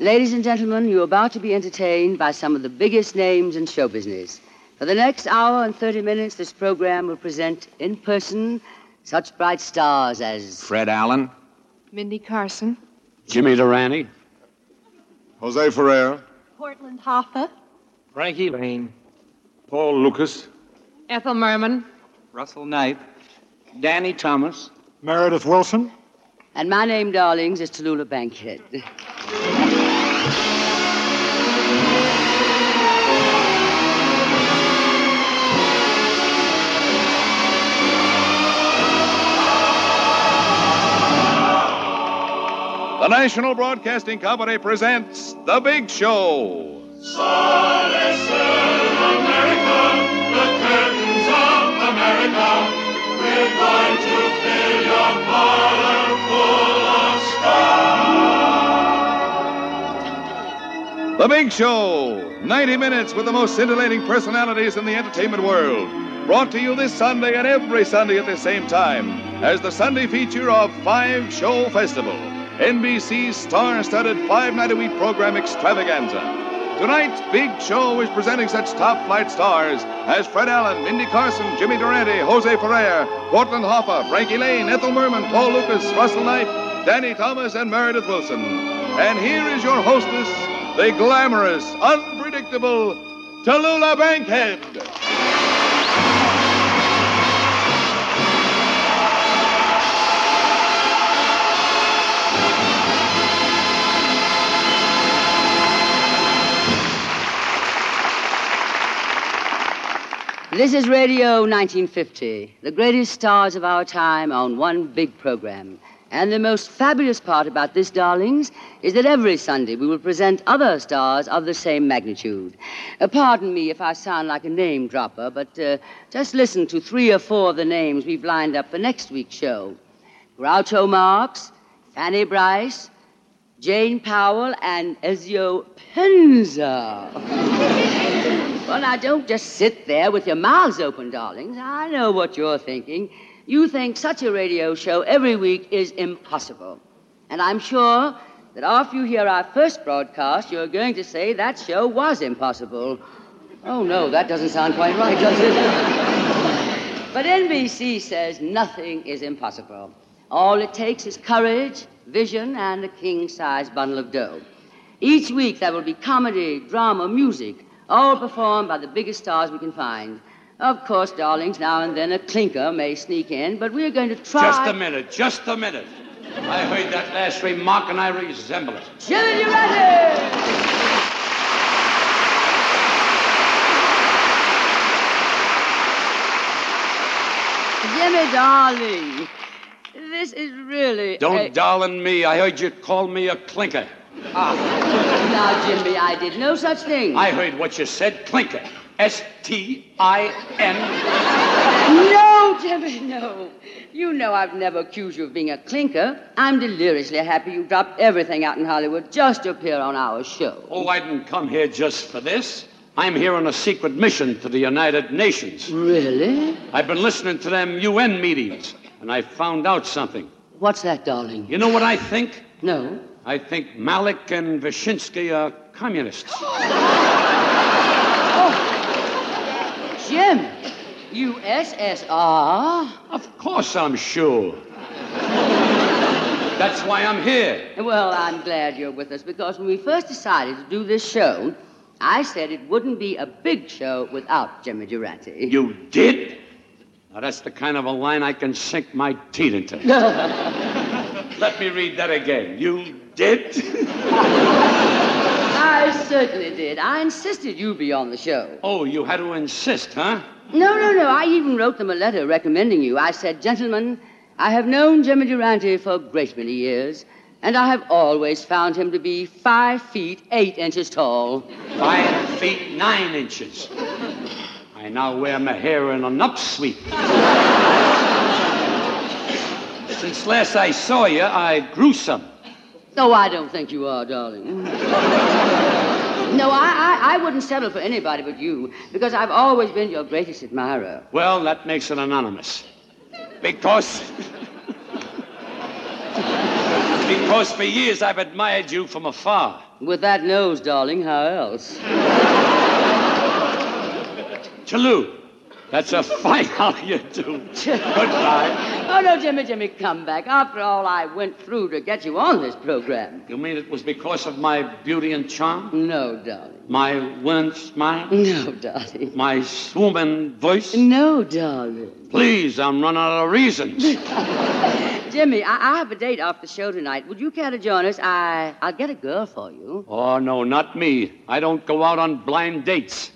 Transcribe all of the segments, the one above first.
Ladies and gentlemen, you're about to be entertained by some of the biggest names in show business. For the next hour and 30 minutes, this program will present in person such bright stars as Fred Allen, Mindy Carson. Jimmy Durante, Jose Ferrer, Portland Hoffa. Frankie Laine, Paul Lukas, Ethel Merman. Russell Nype, Danny Thomas, Meredith Willson. And my name, darlings, is Tallulah Bankhead. The National Broadcasting Company presents The Big Show. The Big Show. 90 minutes with the most scintillating personalities in the entertainment world. Brought to you this Sunday and every Sunday at the same time as the Sunday feature of Five Show Festival, NBC's star studded five night a week program extravaganza. Tonight's Big Show is presenting such top flight stars as Fred Allen, Mindy Carson, Jimmy Durante, Jose Ferrer, Portland Hoffa, Frankie Laine, Ethel Merman, Paul Lukas, Russell Nype, Danny Thomas, and Meredith Willson. And here is your hostess, the glamorous, unpredictable Tallulah Bankhead. This is Radio 1950, the greatest stars of our time on one big program. And the most fabulous part about this, darlings, is that every Sunday we will present other stars of the same magnitude. Uh, pardon me if I sound like a name dropper, but uh, just listen to three or four of the names we've lined up for next week's show Groucho Marx, Fanny Brice, Jane Powell, and Ezio Pinza. well, now, don't just sit there with your mouths open, darlings. I know what you're thinking. You think such a radio show every week is impossible. And I'm sure that after you hear our first broadcast, you're going to say that show was impossible. Oh, no, that doesn't sound quite right, does it? but NBC says nothing is impossible. All it takes is courage, vision, and a king sized bundle of dough. Each week there will be comedy, drama, music, all performed by the biggest stars we can find. Of course, darlings, now and then a clinker may sneak in, but we're going to try. Just a minute, just a minute. I heard that last remark and I resemble it. Jimmy, you ready? Jimmy, darling, this is really. Don't a- darling me. I heard you call me a clinker. Ah. Now, Jimmy, I did no such thing. I heard what you said, clinker. S T I N. No, Jimmy, no. You know I've never accused you of being a clinker. I'm deliriously happy you dropped everything out in Hollywood just to appear on our show. Oh, I didn't come here just for this. I'm here on a secret mission to the United Nations. Really? I've been listening to them UN meetings, and I found out something. What's that, darling? You know what I think? No. I think Malik and Vishinsky are communists. Oh, Jim, USSR? Of course I'm sure. That's why I'm here. Well, I'm glad you're with us because when we first decided to do this show, I said it wouldn't be a big show without Jimmy Durante. You did? Now, that's the kind of a line I can sink my teeth into. Let me read that again. You did? I certainly did. I insisted you be on the show. Oh, you had to insist, huh? No, no, no. I even wrote them a letter recommending you. I said, Gentlemen, I have known Jimmy Durante for a great many years, and I have always found him to be five feet eight inches tall. Five feet nine inches. I now wear my hair in an upsweep. Since last I saw you, I grew some. No, I don't think you are, darling. No, I, I, I wouldn't settle for anybody but you because I've always been your greatest admirer. Well, that makes it anonymous. Because. Because for years I've admired you from afar. With that nose, darling, how else? Chalou, that's a fine how you do. Goodbye. Oh, no, Jimmy, Jimmy, come back. After all I went through to get you on this program. You mean it was because of my beauty and charm? No, darling. My wan smile? No, darling. My swooning voice? No, darling. Please, I'm running out of reasons. Jimmy, I, I have a date off the show tonight. Would you care to join us? I, I'll get a girl for you. Oh, no, not me. I don't go out on blind dates.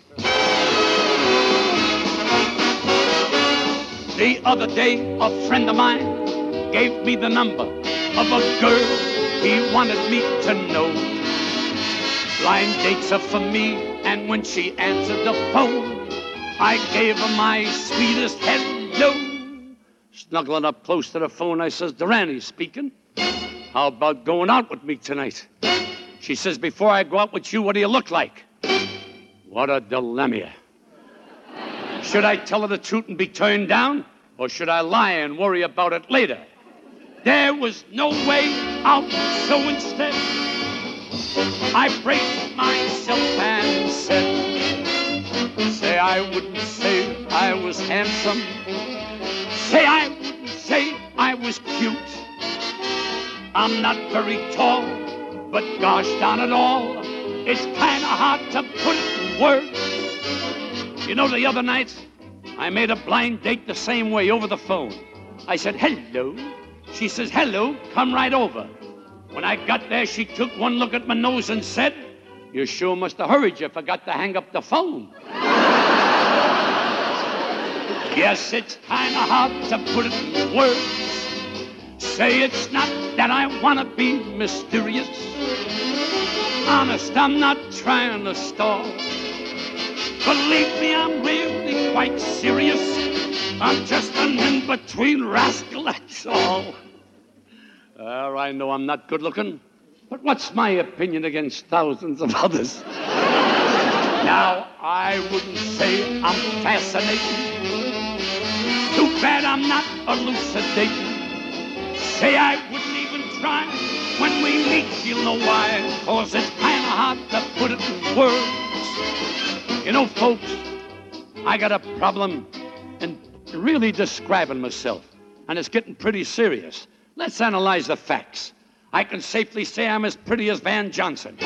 The other day, a friend of mine gave me the number of a girl he wanted me to know. Blind dates are for me, and when she answered the phone, I gave her my sweetest hello. Snuggling up close to the phone, I says, Durante speaking. How about going out with me tonight? She says, Before I go out with you, what do you look like? What a dilemma. Should I tell her the truth and be turned down? Or should I lie and worry about it later? There was no way out, so instead, I braced myself and said, Say I wouldn't say I was handsome. Say I wouldn't say I was cute. I'm not very tall, but gosh darn it all, it's kind of hard to put it in words. You know, the other night, I made a blind date the same way over the phone. I said, hello. She says, hello, come right over. When I got there, she took one look at my nose and said, You sure must have hurried. You forgot to hang up the phone. yes, it's kind of hard to put it in words. Say it's not that I want to be mysterious. Honest, I'm not trying to stall. Believe me, I'm really quite serious. I'm just an in between rascal, that's all. Uh, I know I'm not good looking, but what's my opinion against thousands of others? now, I wouldn't say I'm fascinating. Too bad I'm not elucidating. Say I wouldn't even try. When we meet, you'll know why. Cause it's kind of hard to put it in words. You know, folks, I got a problem in really describing myself, and it's getting pretty serious. Let's analyze the facts. I can safely say I'm as pretty as Van Johnson.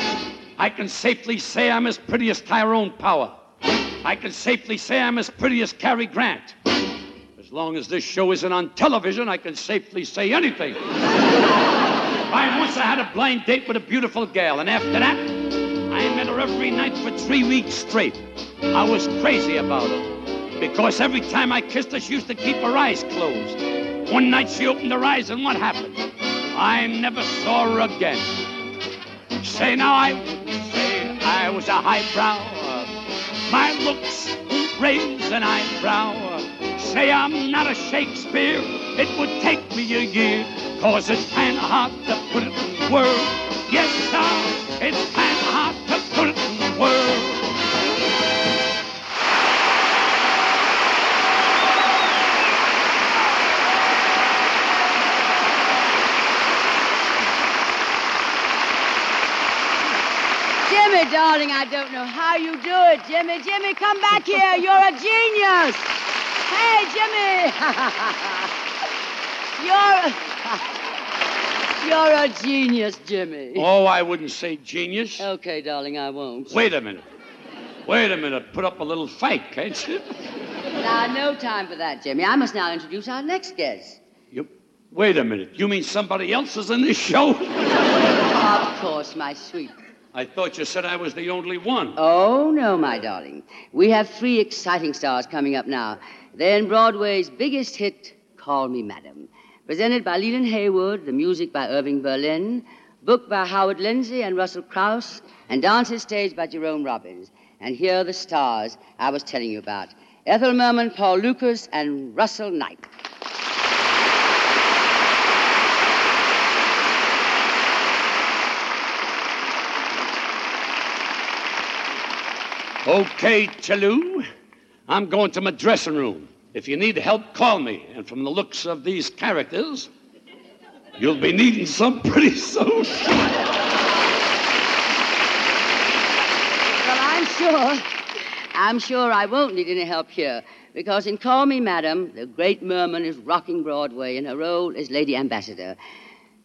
I can safely say I'm as pretty as Tyrone Power. I can safely say I'm as pretty as Cary Grant. As long as this show isn't on television, I can safely say anything. I once I had a blind date with a beautiful gal, and after that, I met her every night for three weeks straight. I was crazy about her. Because every time I kissed her, she used to keep her eyes closed. One night she opened her eyes, and what happened? I never saw her again. Say now, I wouldn't say I was a highbrow. My looks raise an eyebrow. Say I'm not a Shakespeare. It would take me a year. Cause it's kinda hard to put it in words. Yes, sir, it's to it. Jimmy, darling, I don't know how you do it. Jimmy, Jimmy, come back here. You're a genius. Hey, Jimmy. You're. You're a genius, Jimmy. Oh, I wouldn't say genius. Okay, darling, I won't. Wait a minute. Wait a minute. Put up a little fight, can't you? Now, no time for that, Jimmy. I must now introduce our next guest. you wait a minute. You mean somebody else is in this show? Of course, my sweet. I thought you said I was the only one. Oh, no, my darling. We have three exciting stars coming up now. They're in Broadway's biggest hit, Call Me Madam. Presented by Leland Hayward, the music by Irving Berlin, book by Howard Lindsay and Russel Crouse, and dances staged by Jerome Robbins. And here are the stars I was telling you about Ethel Merman, Paul Lukas, and Russell Nype. Okay, Chalou. I'm going to my dressing room. If you need help, call me. And from the looks of these characters, You'll be needing some pretty soon. Well, I'm sure. I'm sure I won't need any help here, because in Call Me Madam, the great Merman is rocking Broadway in her role as Lady Ambassador.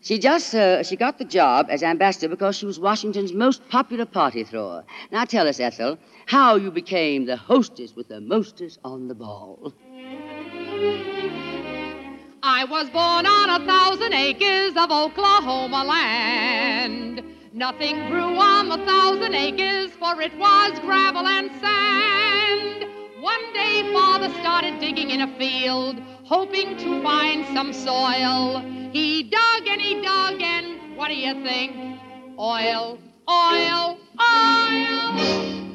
She just uh, she got the job as ambassador because she was Washington's most popular party thrower. Now tell us, Ethel, how you became the hostess with the mostest on the ball. I was born on a thousand acres of Oklahoma land. Nothing grew on the thousand acres, for it was gravel and sand. One day, father started digging in a field, hoping to find some soil. He dug and he dug, and what do you think? Oil, oil, oil.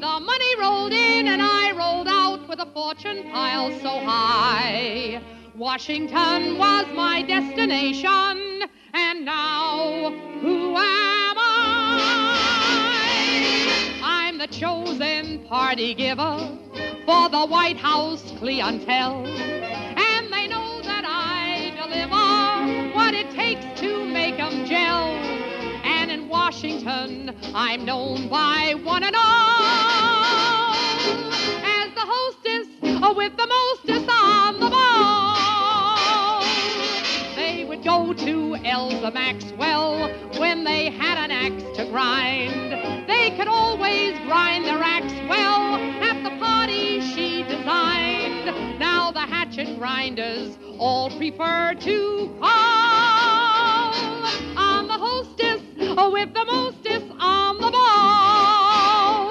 The money rolled in, and I rolled out with a fortune pile so high. Washington was my destination, and now who am I? I'm the chosen party giver for the White House clientele, and they know that I deliver what it takes to make 'em gel. Washington, I'm known by one and all as the hostess with the mostest on the ball. They would go to Elsa Maxwell when they had an axe to grind. They could always grind their axe well at the party she designed. Now the hatchet grinders all prefer to with the mostest on the ball.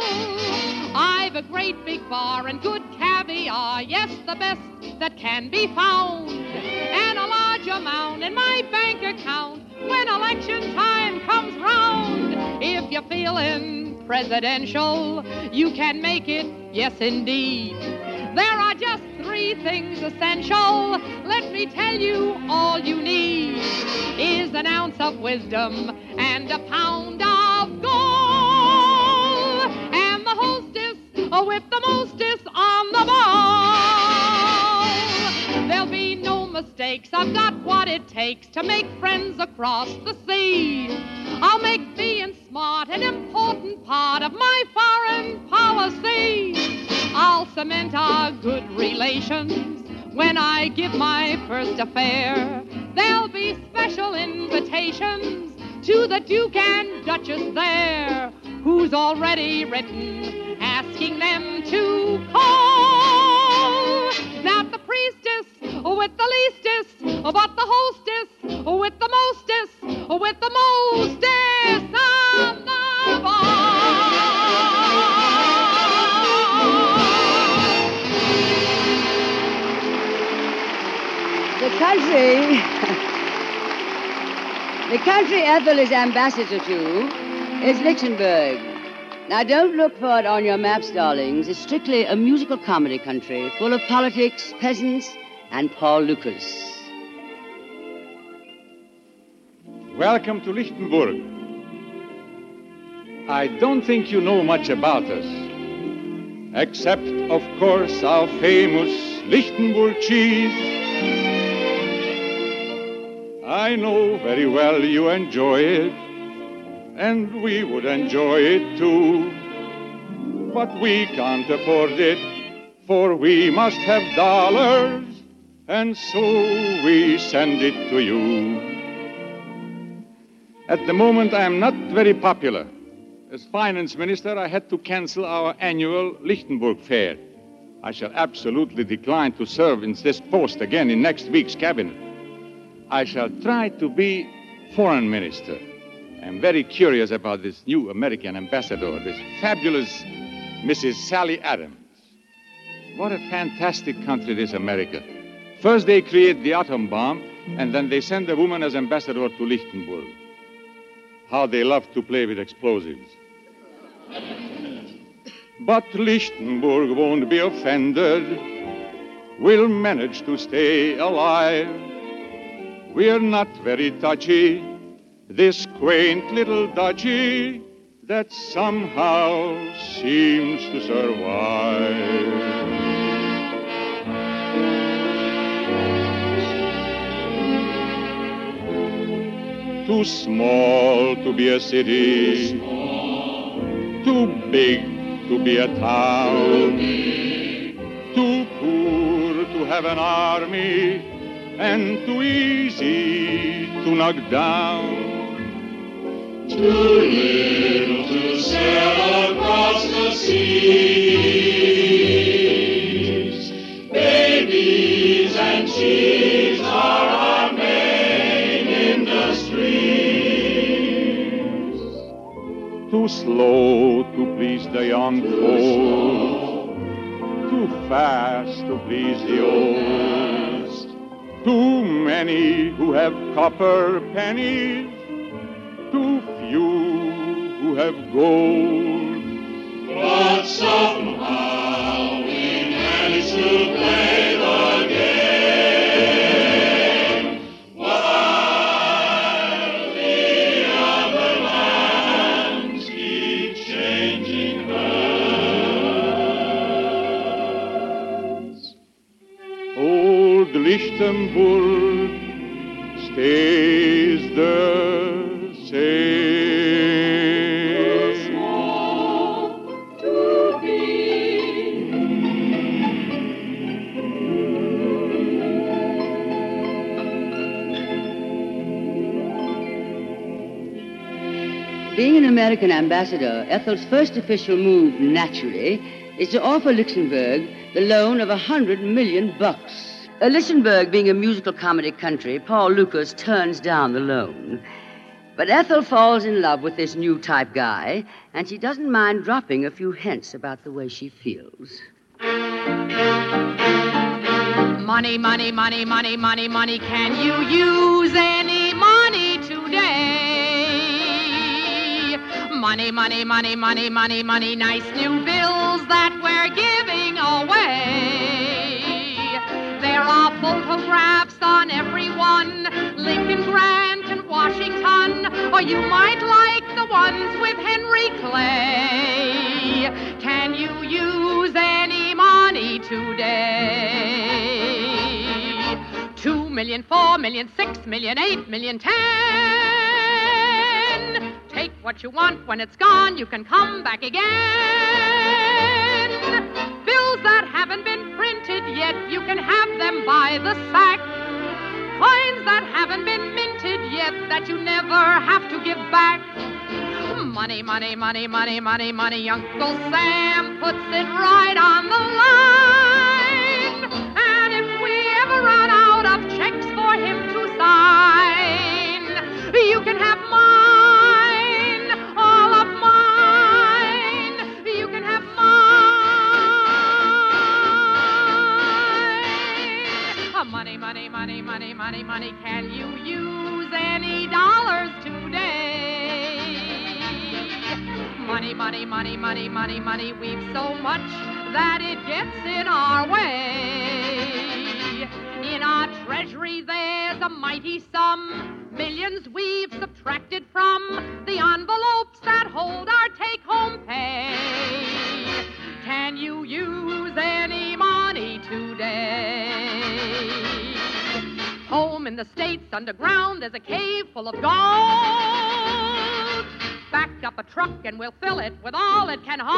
I've a great big bar and good caviar, yes, the best that can be found, and a large amount in my bank account when election time comes round. If you're feeling presidential, you can make it, yes, indeed. There are just three things essential. Let me tell you, all you need is an ounce of wisdom and a pound of gold. And the hostess oh, with the mostest on the ball. There'll be no mistakes. I've got what it takes to make friends across the sea. I'll make being smart an important part of my foreign policy. I'll cement our good relations when I give my first affair. There'll be special invitations to the Duke and Duchess there, who's already written asking them to call. Not the priestess with the leastest, but the hostess with the mostest, with the mostest on the The country. the country Ethel is ambassador to is Lichtenburg. Now, don't look for it on your maps, darlings. It's strictly a musical comedy country full of politics, peasants, and Paul Lukas. Welcome to Lichtenburg. I don't think you know much about us, except, of course, our famous Lichtenburg cheese. I know very well you enjoy it, and we would enjoy it too. But we can't afford it, for we must have dollars, and so we send it to you. At the moment, I am not very popular. As finance minister, I had to cancel our annual Lichtenburg fair. I shall absolutely decline to serve in this post again in next week's cabinet. I shall try to be foreign minister. I'm very curious about this new American ambassador, this fabulous Mrs. Sally Adams. What a fantastic country this America. First they create the atom bomb, and then they send a woman as ambassador to Lichtenburg. How they love to play with explosives. But Lichtenburg won't be offended. We'll manage to stay alive. We're not very touchy, this quaint little duchy that somehow seems to survive. Too small to be a city. Too big to be a town. Too poor to have an army. And too easy to knock down. Too little to sail across the seas. Babies and cheese slow to please the young folk. Too fast to please the old. Too many who have copper pennies. Too few who have gold. But somehow we manage to Lichtenburg stays the. Being an American ambassador, Ethel's first official move, naturally, is to offer Luxembourg the loan of a hundred million bucks. Uh, Luxembourg being a musical comedy country, Paul Lukas turns down the loan. But Ethel falls in love with this new type guy, and she doesn't mind dropping a few hints about the way she feels. Money, money, money, money, money, money. Can you use any money today? Money, money, money, money, money, money. Nice new bills that we're giving away. Photographs on every one Lincoln, Grant, and Washington. Or you might like the ones with Henry Clay. Can you use any money today? Two million, four million, six million, eight million, ten. Take what you want when it's gone, you can come back again. Yet, you can have them by the sack. Coins that haven't been minted yet, that you never have to give back. Money, money, money, money, money, money. Uncle Sam puts it right on the line. Money, money. Can you use any dollars today? Money, money, money, money, money, money. We've so much that it gets in our way. In our treasury, there's a mighty sum. Millions we've subtracted from the envelopes that hold our take home pay. Can you use any money today? Home in the States underground, there's a cave full of gold. Back up a truck and we'll fill it with all it can hold.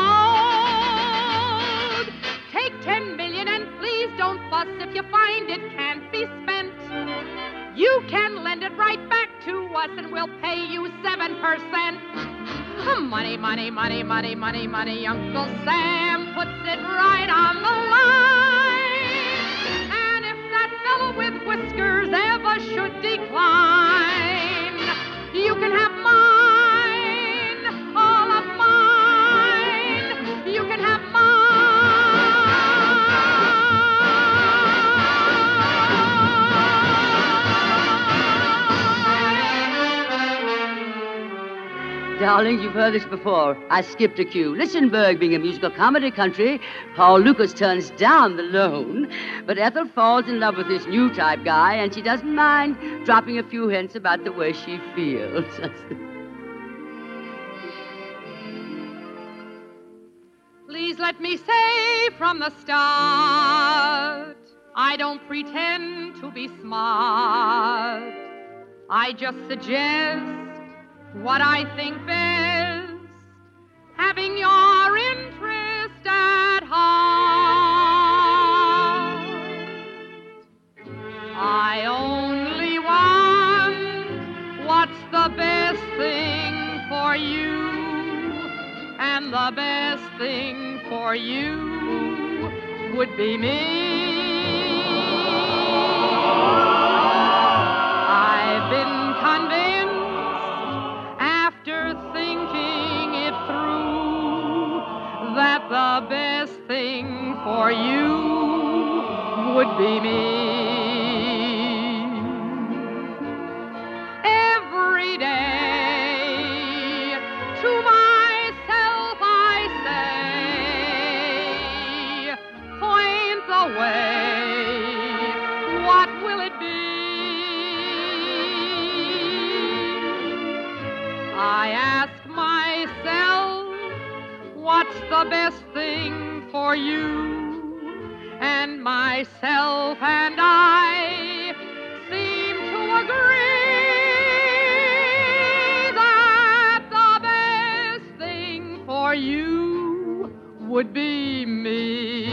Take ten million and please don't fuss if you find it can't be spent. You can lend it right back to us and we'll pay you seven percent. Money, money, money, money, money, money. Uncle Sam puts it right on the line. Fellow with whiskers ever should decline, you can have mine, Darling, you've heard this before. I skipped a cue. Lichtenburg being a musical comedy country, Paul Lukas turns down the loan, but Ethel falls in love with this new type guy, and she doesn't mind dropping a few hints about the way she feels. Please let me say from the start, I don't pretend to be smart. I just suggest what I think best, having your interest at heart. I only want what's the best thing for you, and the best thing for you would be me. Thing for you would be me. Every day to myself I say, point the way. What will it be? I ask myself, what's the best thing for you? And myself and I seem to agree that the best thing for you would be me.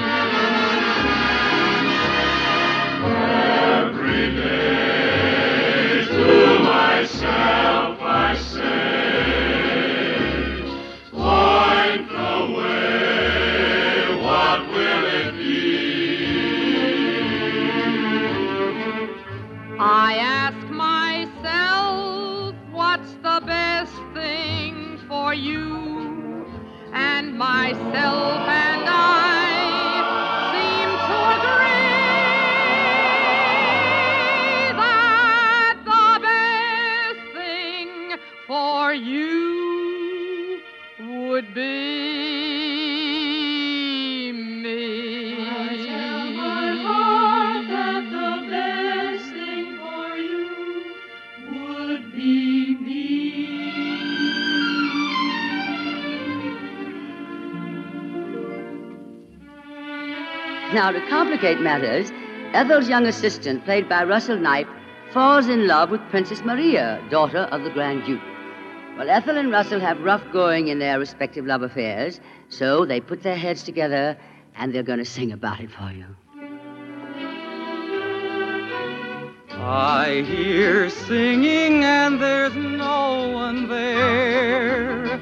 Now, to complicate matters, Ethel's young assistant, played by Russell Nype, falls in love with Princess Maria, daughter of the Grand Duke. Well, Ethel and Russell have rough going in their respective love affairs, so they put their heads together and they're going to sing about it for you. I hear singing and there's no one there.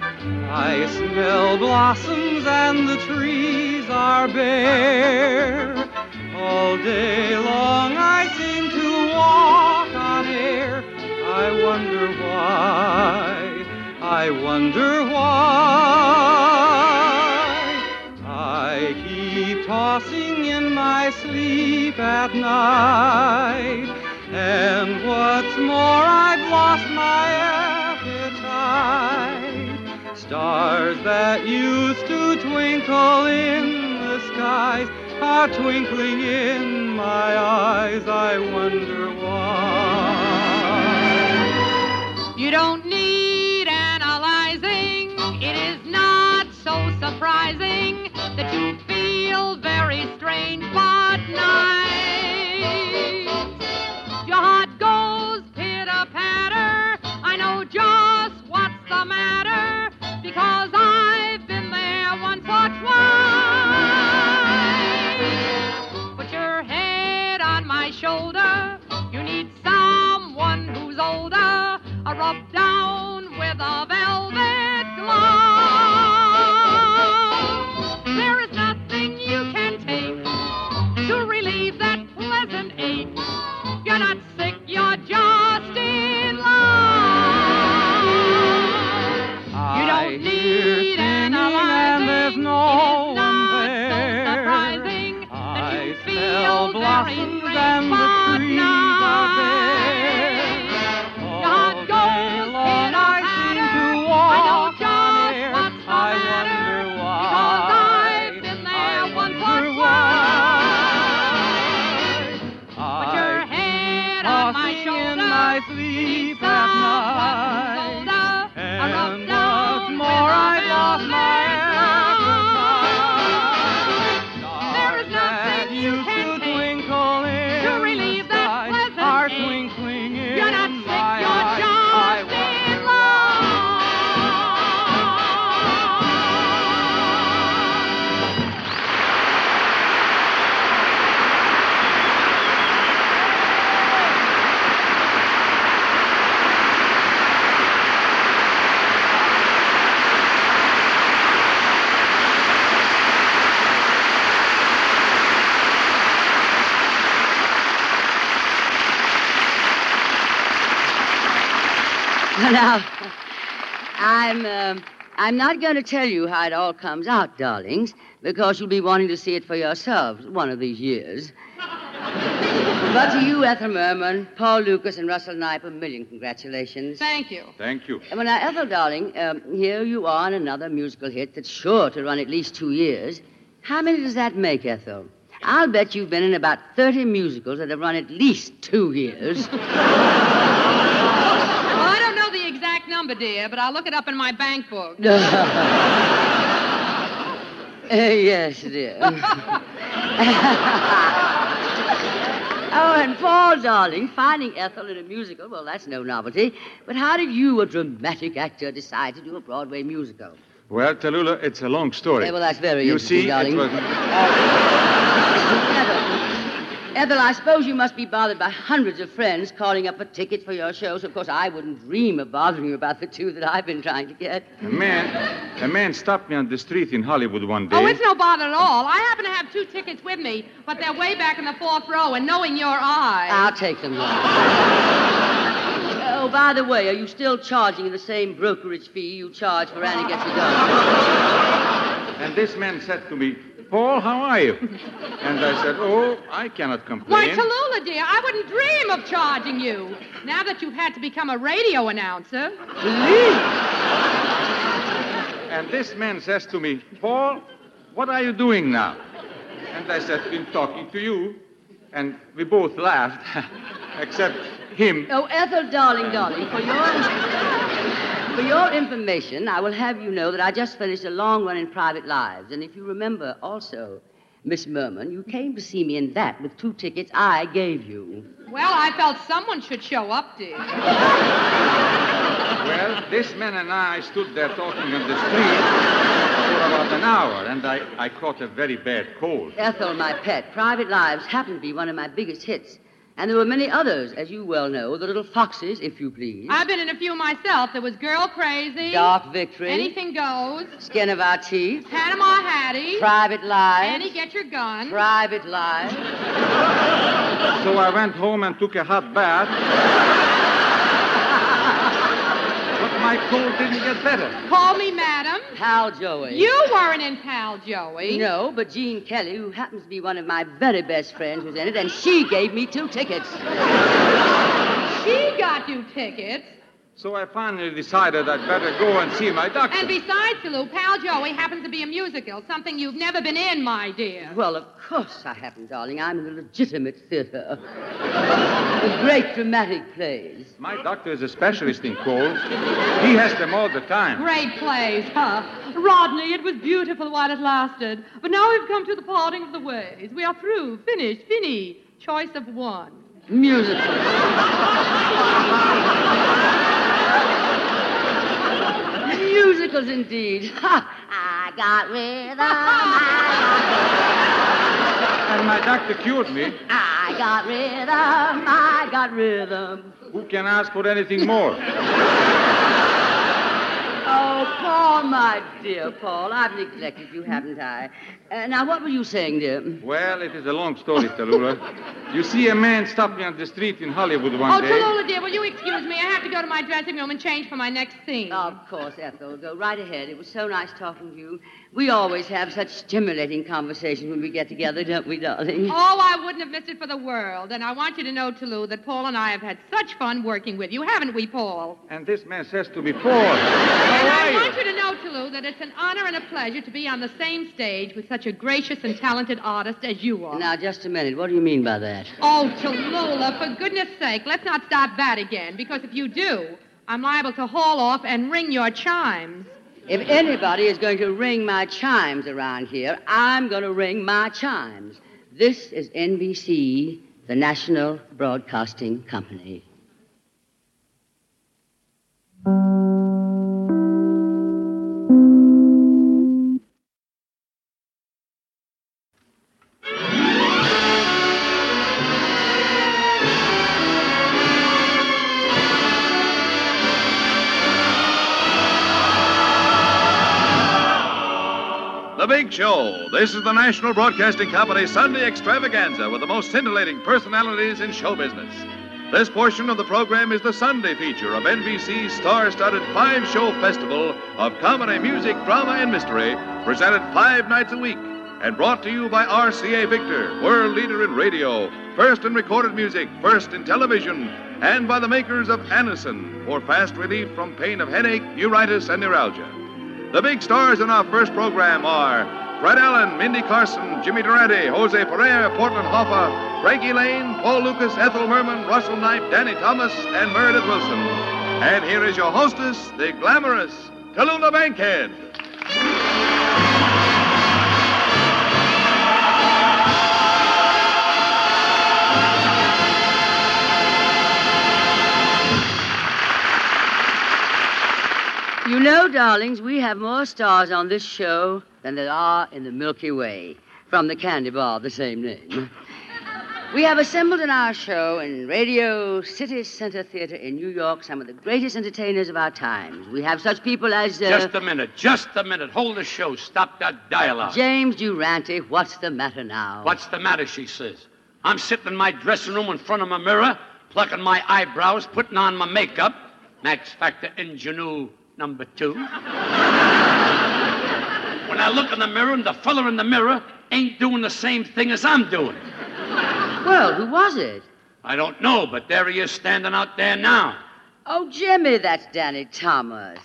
I smell blossoms and the trees are bare. All day long I seem to walk on air. I wonder why. I wonder why. I keep tossing in my sleep at night. And what's more, I've lost my appetite. Stars that used to twinkle in the skies are twinkling in my eyes. I wonder why. You don't need analyzing. It is not so surprising that you feel very strange but nice. Your heart goes pitter patter. I know just what's the matter because I've now one foot wide. Put your head on my shoulder. You need someone who's older. A rub down with a velvet. Now, I'm, um, I'm not going to tell you how it all comes out, darlings, because you'll be wanting to see it for yourselves one of these years. but to you, Ethel Merman, Paul Lukas, and Russell Nype, a million congratulations. Thank you. Thank you. And well, now, Ethel, darling, um, here you are on another musical hit that's sure to run at least two years. How many does that make, Ethel? I'll bet you've been in about 30 musicals that have run at least two years. Well, I don't know the exact number, dear, but I'll look it up in my bank book. Uh, yes, dear. oh, and Paul, darling, finding Ethel in a musical, well, that's no novelty. But how did you, a dramatic actor, decide to do a Broadway musical? Well, Tallulah, it's a long story. Yeah, well, that's very you interesting, see, darling. it was... Ethel, Ethel, I suppose you must be bothered by hundreds of friends calling up for tickets for your shows. Of course, I wouldn't dream of bothering you about the two that I've been trying to get. A man, a man stopped me on the street in Hollywood one day. Oh, it's no bother at all. I happen to have two tickets with me, but they're way back in the fourth row, and knowing your eyes. I'll take them. oh, by the way, are you still charging the same brokerage fee you charge for Annie Gets It Done? And this man said to me, Paul, how are you? And I said, Oh, I cannot Why, complain. Tallulah, dear, I wouldn't dream of charging you. Now that you've had to become a radio announcer. And this man says to me, Paul, what are you doing now? And I said, been talking to you. And we both laughed, except him. Oh, Ethel, darling, darling, for your, for your information, I will have you know that I just finished a long run in Private Lives. And if you remember also, Miss Merman, you came to see me in that with two tickets I gave you. Well, I felt someone should show up, dear. Well, this man and I stood there talking on the street for about an hour, and I, I caught a very bad cold. Ethel, my pet, Private Lives happened to be one of my biggest hits. And there were many others, as you well know. The Little Foxes, if you please. I've been in a few myself. There was Girl Crazy. Dark Victory. Anything Goes. Skin of Our Teeth. Panama Hattie. Private Lives. Annie, get your gun. Private Lives. So I went home and took a hot bath. But my cold didn't get better. Call me Madam. Pal Joey. You weren't in Pal Joey. No, but Gene Kelly, who happens to be one of my very best friends, was in it, and she gave me two tickets. She got you tickets. So I finally decided I'd better go and see my doctor. And besides, Lou, Pal Joey happens to be a musical, something you've never been in, my dear. Well, of course I haven't, darling. I'm in the legitimate theater. the great dramatic plays. My doctor is a specialist in colds. He has them all the time. Great plays, huh? Rodney, it was beautiful while it lasted. But now we've come to the parting of the ways. We are through, finished, fini. Choice of one. Musical. Musicals, indeed. I got rhythm. And my doctor cured me. I got rhythm. I got rhythm. Who can ask for anything more? Oh, Paul, my dear Paul, I've neglected you, haven't I? Uh, now, what were you saying, dear? Well, it is a long story, Tallulah. You see, a man stopped me on the street in Hollywood one Oh, day. Oh, Tallulah, dear, will you excuse me? I have to go to my dressing room and change for my next scene. Of course, Ethel. Go right ahead. It was so nice talking to you. We always have such stimulating conversations when we get together, don't we, darling? Oh, I wouldn't have missed it for the world. And I want you to know, Toulouse, that Paul and I have had such fun working with you, haven't we, Paul? And this man says to me, Paul, And I want you? you to know, Toulouse, that it's an honor and a pleasure to be on the same stage with such a gracious and talented artist as you are. Now, just a minute. What do you mean by that? Oh, Tallulah, for goodness sake, let's not start that again, because if you do, I'm liable to haul off and ring your chimes. If anybody is going to ring my chimes around here, I'm going to ring my chimes. This is NBC, the National Broadcasting Company. Big Show. This is the National Broadcasting Company Sunday extravaganza with the most scintillating personalities in show business. This portion of the program is the Sunday feature of NBC's star studded five show festival of comedy, music, drama, and mystery, presented five nights a week and brought to you by RCA Victor, world leader in radio, first in recorded music, first in television, and by the makers of Anacin for fast relief from pain of headache, neuritis, and neuralgia. The big stars in our first program are Fred Allen, Mindy Carson, Jimmy Durante, Jose Ferrer, Portland Hoffa, Frankie Laine, Paul Lukas, Ethel Merman, Russell Nype, Danny Thomas, and Meredith Willson. And here is your hostess, the glamorous Tallulah Bankhead. You know, darlings, we have more stars on this show than there are in the Milky Way, from the candy bar of the same name. We have assembled in our show in Radio City Center Theater in New York some of the greatest entertainers of our times. We have such people as uh, Just a minute, just a minute. Hold the show. Stop that dialogue. James Durante. What's the matter now? What's the matter, she says. I'm sitting in my dressing room in front of my mirror, plucking my eyebrows, putting on my makeup. Max Factor Ingenue number two. when I look in the mirror and the fella in the mirror ain't doing the same thing as I'm doing. Well, who was it? I don't know, but there he is standing out there now. Oh, Jimmy, that's Danny Thomas.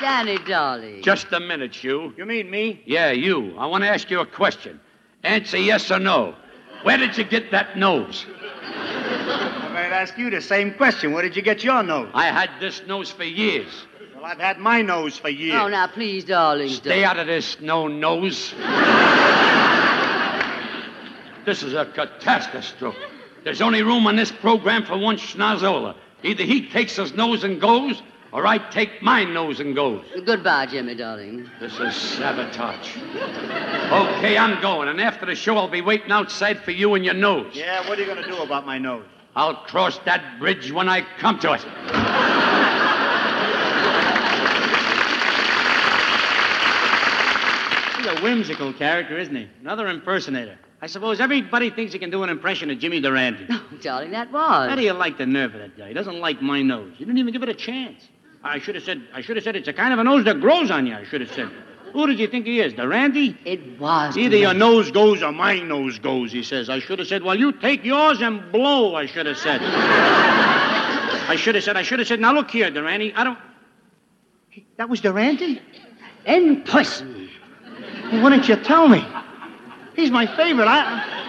Danny, darling. Just a minute, you. You mean me? Yeah, you. I want to ask you a question. Answer yes or no. Where did you get that nose? I might ask you the same question. Where did you get your nose? I had this nose for years. Well, I've had my nose for years. Oh, now, please, darling. Stay out of this, no nose. this is a catastrophe. There's only room on this program for one schnozzola. Either he takes his nose and goes, or I take my nose and goes. Goodbye, Jimmy, darling. This is sabotage. Okay, I'm going, and after the show, I'll be waiting outside for you and your nose. Yeah, what are you going to do about my nose? I'll cross that bridge when I come to it. He's a whimsical character, isn't he? Another impersonator. I suppose everybody thinks he can do an impression of Jimmy Durante. Oh, darling, that was. How do you like the nerve of that guy? He doesn't like my nose. You didn't even give it a chance. I should have said, I should have said it's a kind of a nose that grows on you, I should have said. Who did you think he is, Durante? It was. Either your nose goes or my nose goes, he says. I should have said, well, you take yours and blow, I should have said. I should have said, I should have said, now look here, Durante, I don't. That was Durante? In person. Well, why didn't you tell me? He's my favorite. I,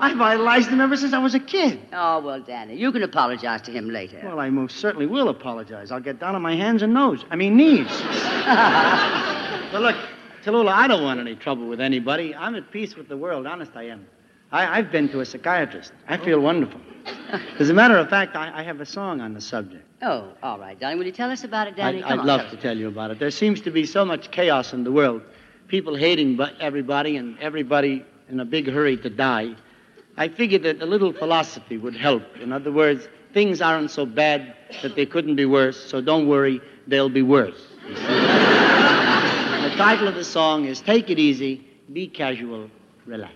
I've idolized him ever since I was a kid. Oh, well, Danny, you can apologize to him later. Well, I most certainly will apologize. I'll get down on my hands and nose. I mean, knees. but look, Tallulah, I don't want any trouble with anybody. I'm at peace with the world. Honest, I am. I, I've been to a psychiatrist. I feel oh. wonderful. As a matter of fact, I, I have a song on the subject. Oh, all right, Danny. Will you tell us about it, Danny? I'd, Come I'd on, love to tell you about it. There seems to be so much chaos in the world. People hating but everybody and everybody in a big hurry to die. I figured that a little philosophy would help. In other words, things aren't so bad that they couldn't be worse, so don't worry, they'll be worse. the title of the song is Take It Easy, Be Casual, Relax.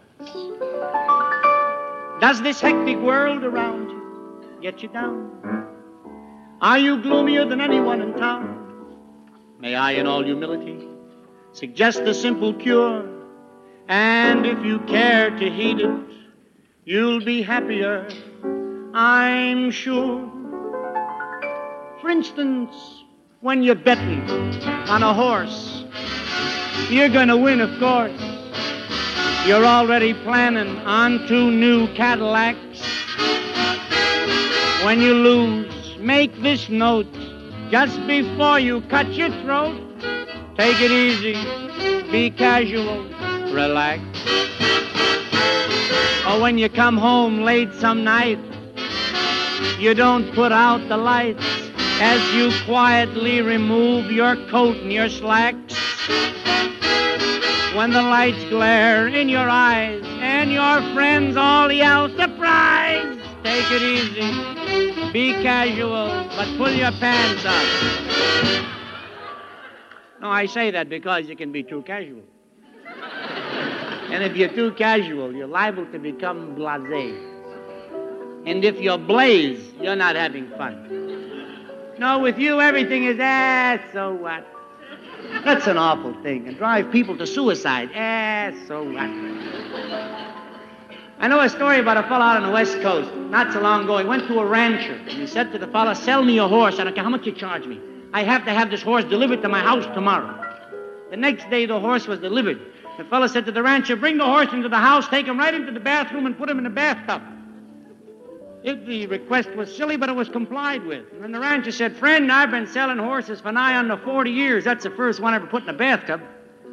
Does this hectic world around you get you down? Are you gloomier than anyone in town? May I, in all humility, suggest a simple cure? And if you care to heed it, you'll be happier, I'm sure. For instance, when you're betting on a horse, you're gonna win, of course. You're already planning on two new Cadillacs. When you lose, make this note just before you cut your throat. Take it easy, be casual, relax. Or when you come home late some night, you don't put out the lights as you quietly remove your coat and your slacks. When the lights glare in your eyes and your friends all yell surprise, take it easy, be casual, but pull your pants up. No, I say that because you can be too casual. And if you're too casual, you're liable to become blasé. And if you're blaze, you're not having fun. No, with you, everything is, ah, so what? That's an awful thing and drive people to suicide. Ah, so what? I know a story about a fellow out on the West Coast. Not so long ago, he went to a rancher and he said to the fellow, Sell me a horse. I don't care how much you charge me. I have to have this horse delivered to my house tomorrow. The next day, the horse was delivered. The fellow said to the rancher, Bring the horse into the house, take him right into the bathroom, and put him in the bathtub. If the request was silly, but it was complied with. And the rancher said, Friend, I've been selling horses for nigh under 40 years. That's the first one I ever put in a bathtub.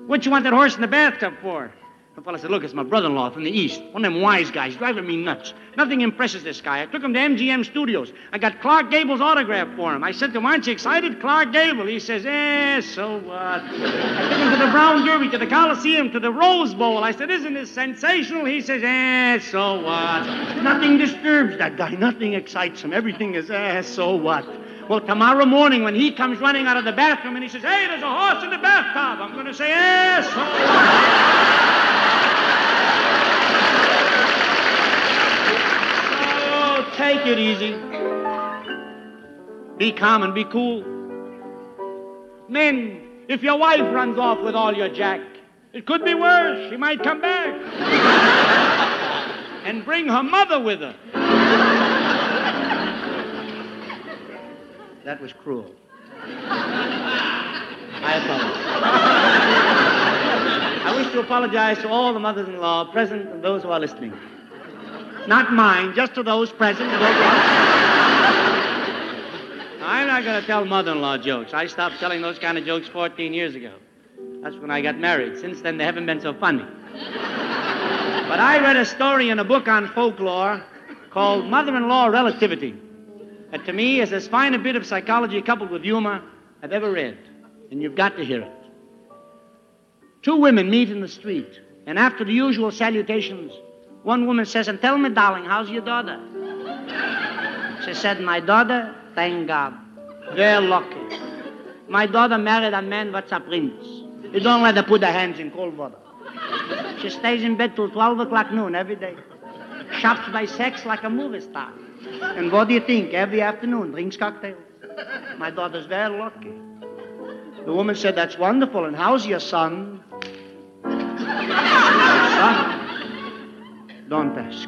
What you want that horse in the bathtub for? The fellow said, Look, it's my brother in law from the East. One of them wise guys, driving me nuts. Nothing impresses this guy. I took him to MGM Studios. I got Clark Gable's autograph for him. I said to him, Aren't you excited? Clark Gable. He says, Eh, so what? I took him to the Brown Derby, to the Coliseum, to the Rose Bowl. I said, Isn't this sensational? He says, Eh, so what? Nothing disturbs that guy. Nothing excites him. Everything is, Eh, so what? Well, tomorrow morning when he comes running out of the bathroom and he says, Hey, there's a horse in the bathtub, I'm going to say, Eh, so what? Oh, take it easy. Be calm and be cool. Men, if your wife runs off with all your jack, it could be worse. She might come back. and bring her mother with her. That was cruel. I apologize. I wish to apologize to all the mothers in law present and those who are listening. Not mine, just to those present I'm not going to tell mother in law jokes. I stopped telling those kind of jokes 14 years ago. That's when I got married. Since then, they haven't been so funny. But I read a story in a book on folklore called Mother in Law Relativity. That to me is as fine a bit of psychology coupled with humor I've ever read. And you've got to hear it. Two women meet in the street, and after the usual salutations, one woman says, And tell me, darling, how's your daughter? She said, My daughter, thank God. Very lucky. My daughter married a man what's a prince. You don't let her put her hands in cold water. She stays in bed till 12 o'clock noon every day. Shops by sex like a movie star. And what do you think? Every afternoon drinks cocktails. My daughter's very lucky. The woman said, That's wonderful. And how's your son? son? Don't ask.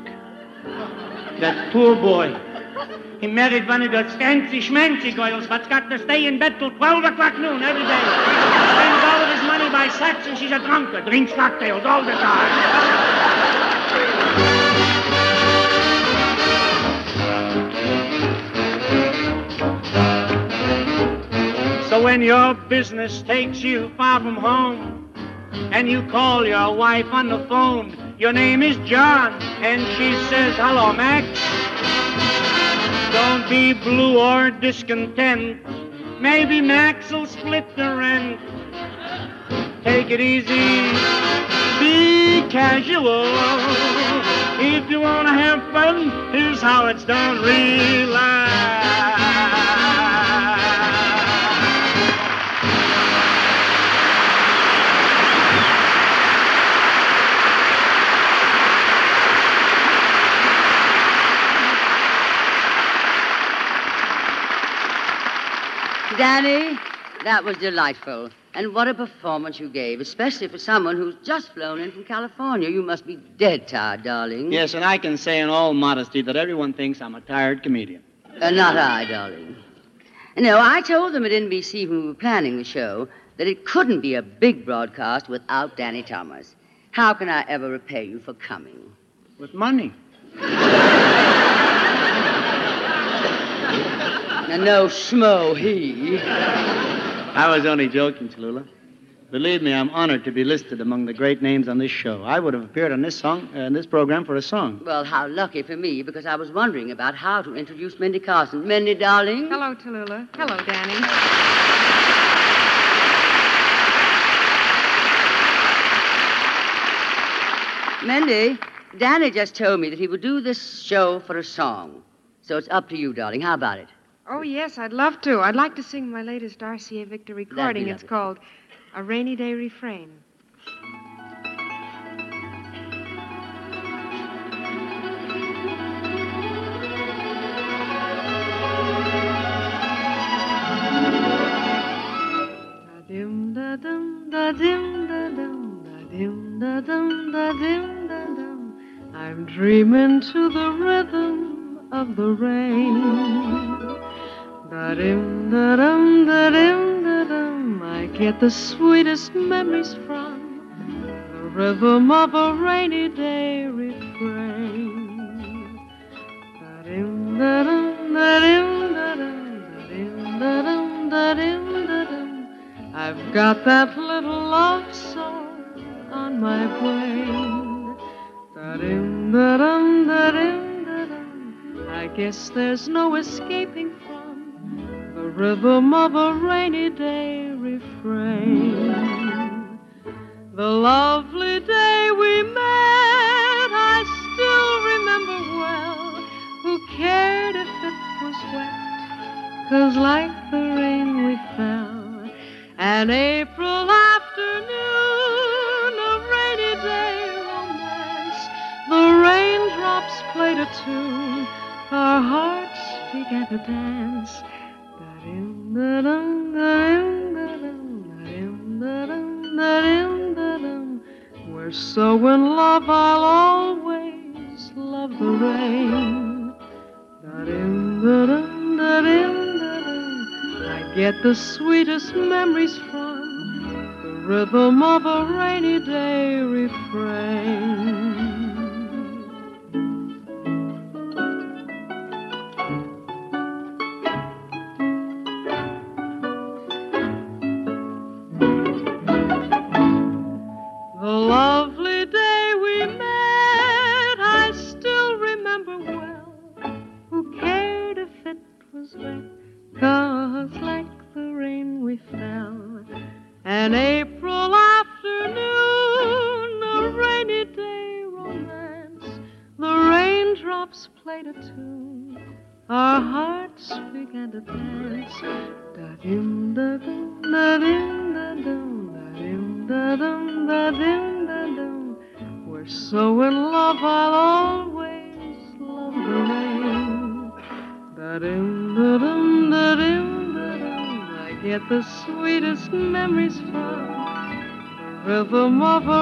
That poor boy. He married one of those fancy schmancy girls what's got to stay in bed till 12 o'clock noon every day. Spends all of his money by sex and she's a drunkard. Drinks cocktails all the time. So when your business takes you far from home and you call your wife on the phone, your name is John, and she says, Hello, Max. Don't be blue or discontent. Maybe Max will split the rent. Take it easy. Be casual. If you want to have fun, here's how it's done. Relax. Danny, that was delightful. And what a performance you gave, especially for someone who's just flown in from California. You must be dead tired, darling. Yes, and I can say in all modesty that everyone thinks I'm a tired comedian. Uh, not I, darling. No, I told them at NBC when we were planning the show that it couldn't be a big broadcast without Danny Thomas. How can I ever repay you for coming? With money. no schmo he. I was only joking, Tallulah. Believe me, I'm honored to be listed among the great names on this show. I would have appeared on this song, uh, in this program for a song. Well, how lucky for me, because I was wondering about how to introduce Mindy Carson. Mindy, darling. Hello, Tallulah. Hello, Danny. Mindy, Danny just told me that he would do this show for a song. So it's up to you, darling. How about it? Oh, yes, I'd love to. I'd like to sing my latest RCA Victor recording. It's called A Rainy Day Refrain. dim da da dim da da dim da da dim da. I'm dreaming to the rhythm of the rain. Da-dim, da-dum, da-dim, da-dum. I get the sweetest memories from the rhythm of a rainy day refrain. Da-dim, da-dum, da-dim, da-dum, da-dim, da-dum. I've got that little love song on my brain. Da-dim, da-dum, da-dim, da-dum. I guess there's no escaping the rhythm of a rainy day refrain. The lovely day we met, I still remember well. Who cared if it was wet? Cause like the rain we fell. An April afternoon, a rainy day romance. The raindrops played a tune, our hearts began to dance. We're so in love, I'll always love the rain. I get the sweetest memories from the rhythm of a rainy day refrain. Rhythm of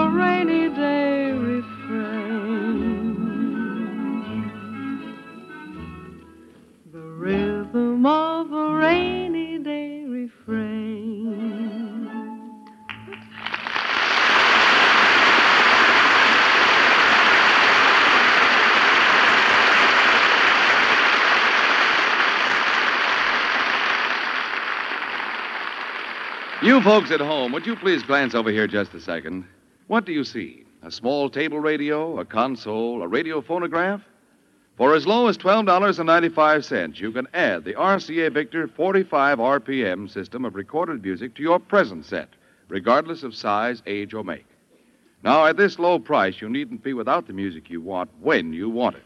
Folks at home, would you please glance over here just a second? What do you see? A small table radio, a console, a radio phonograph? For as low as $12.95, you can add the RCA Victor 45 RPM system of recorded music to your present set, regardless of size, age, or make. Now, at this low price, you needn't be without the music you want when you want it.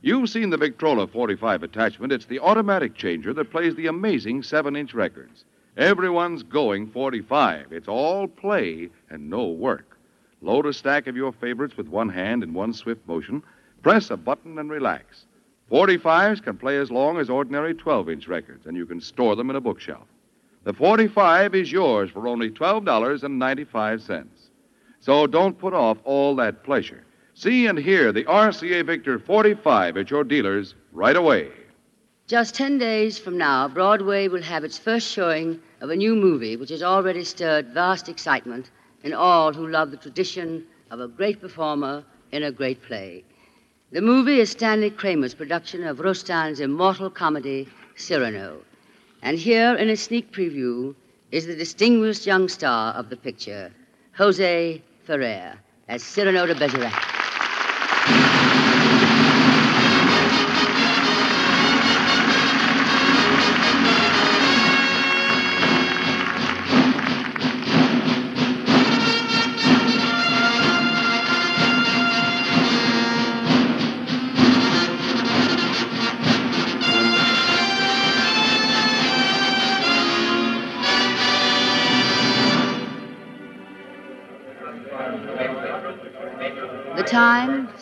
You've seen the Victrola 45 attachment. It's the automatic changer that plays the amazing 7 inch records. Everyone's going 45. It's all play and no work. Load a stack of your favorites with one hand in one swift motion. Press a button and relax. 45s can play as long as ordinary 12 inch records, and you can store them in a bookshelf. The 45 is yours for only $12.95. So don't put off all that pleasure. See and hear the RCA Victor 45 at your dealers right away. Just 10 days from now, Broadway will have its first showing of a new movie which has already stirred vast excitement in all who love the tradition of a great performer in a great play. The movie is Stanley Kramer's production of Rostand's immortal comedy, Cyrano. And here, in a sneak preview, is the distinguished young star of the picture, Jose Ferrer, as Cyrano de Bergerac.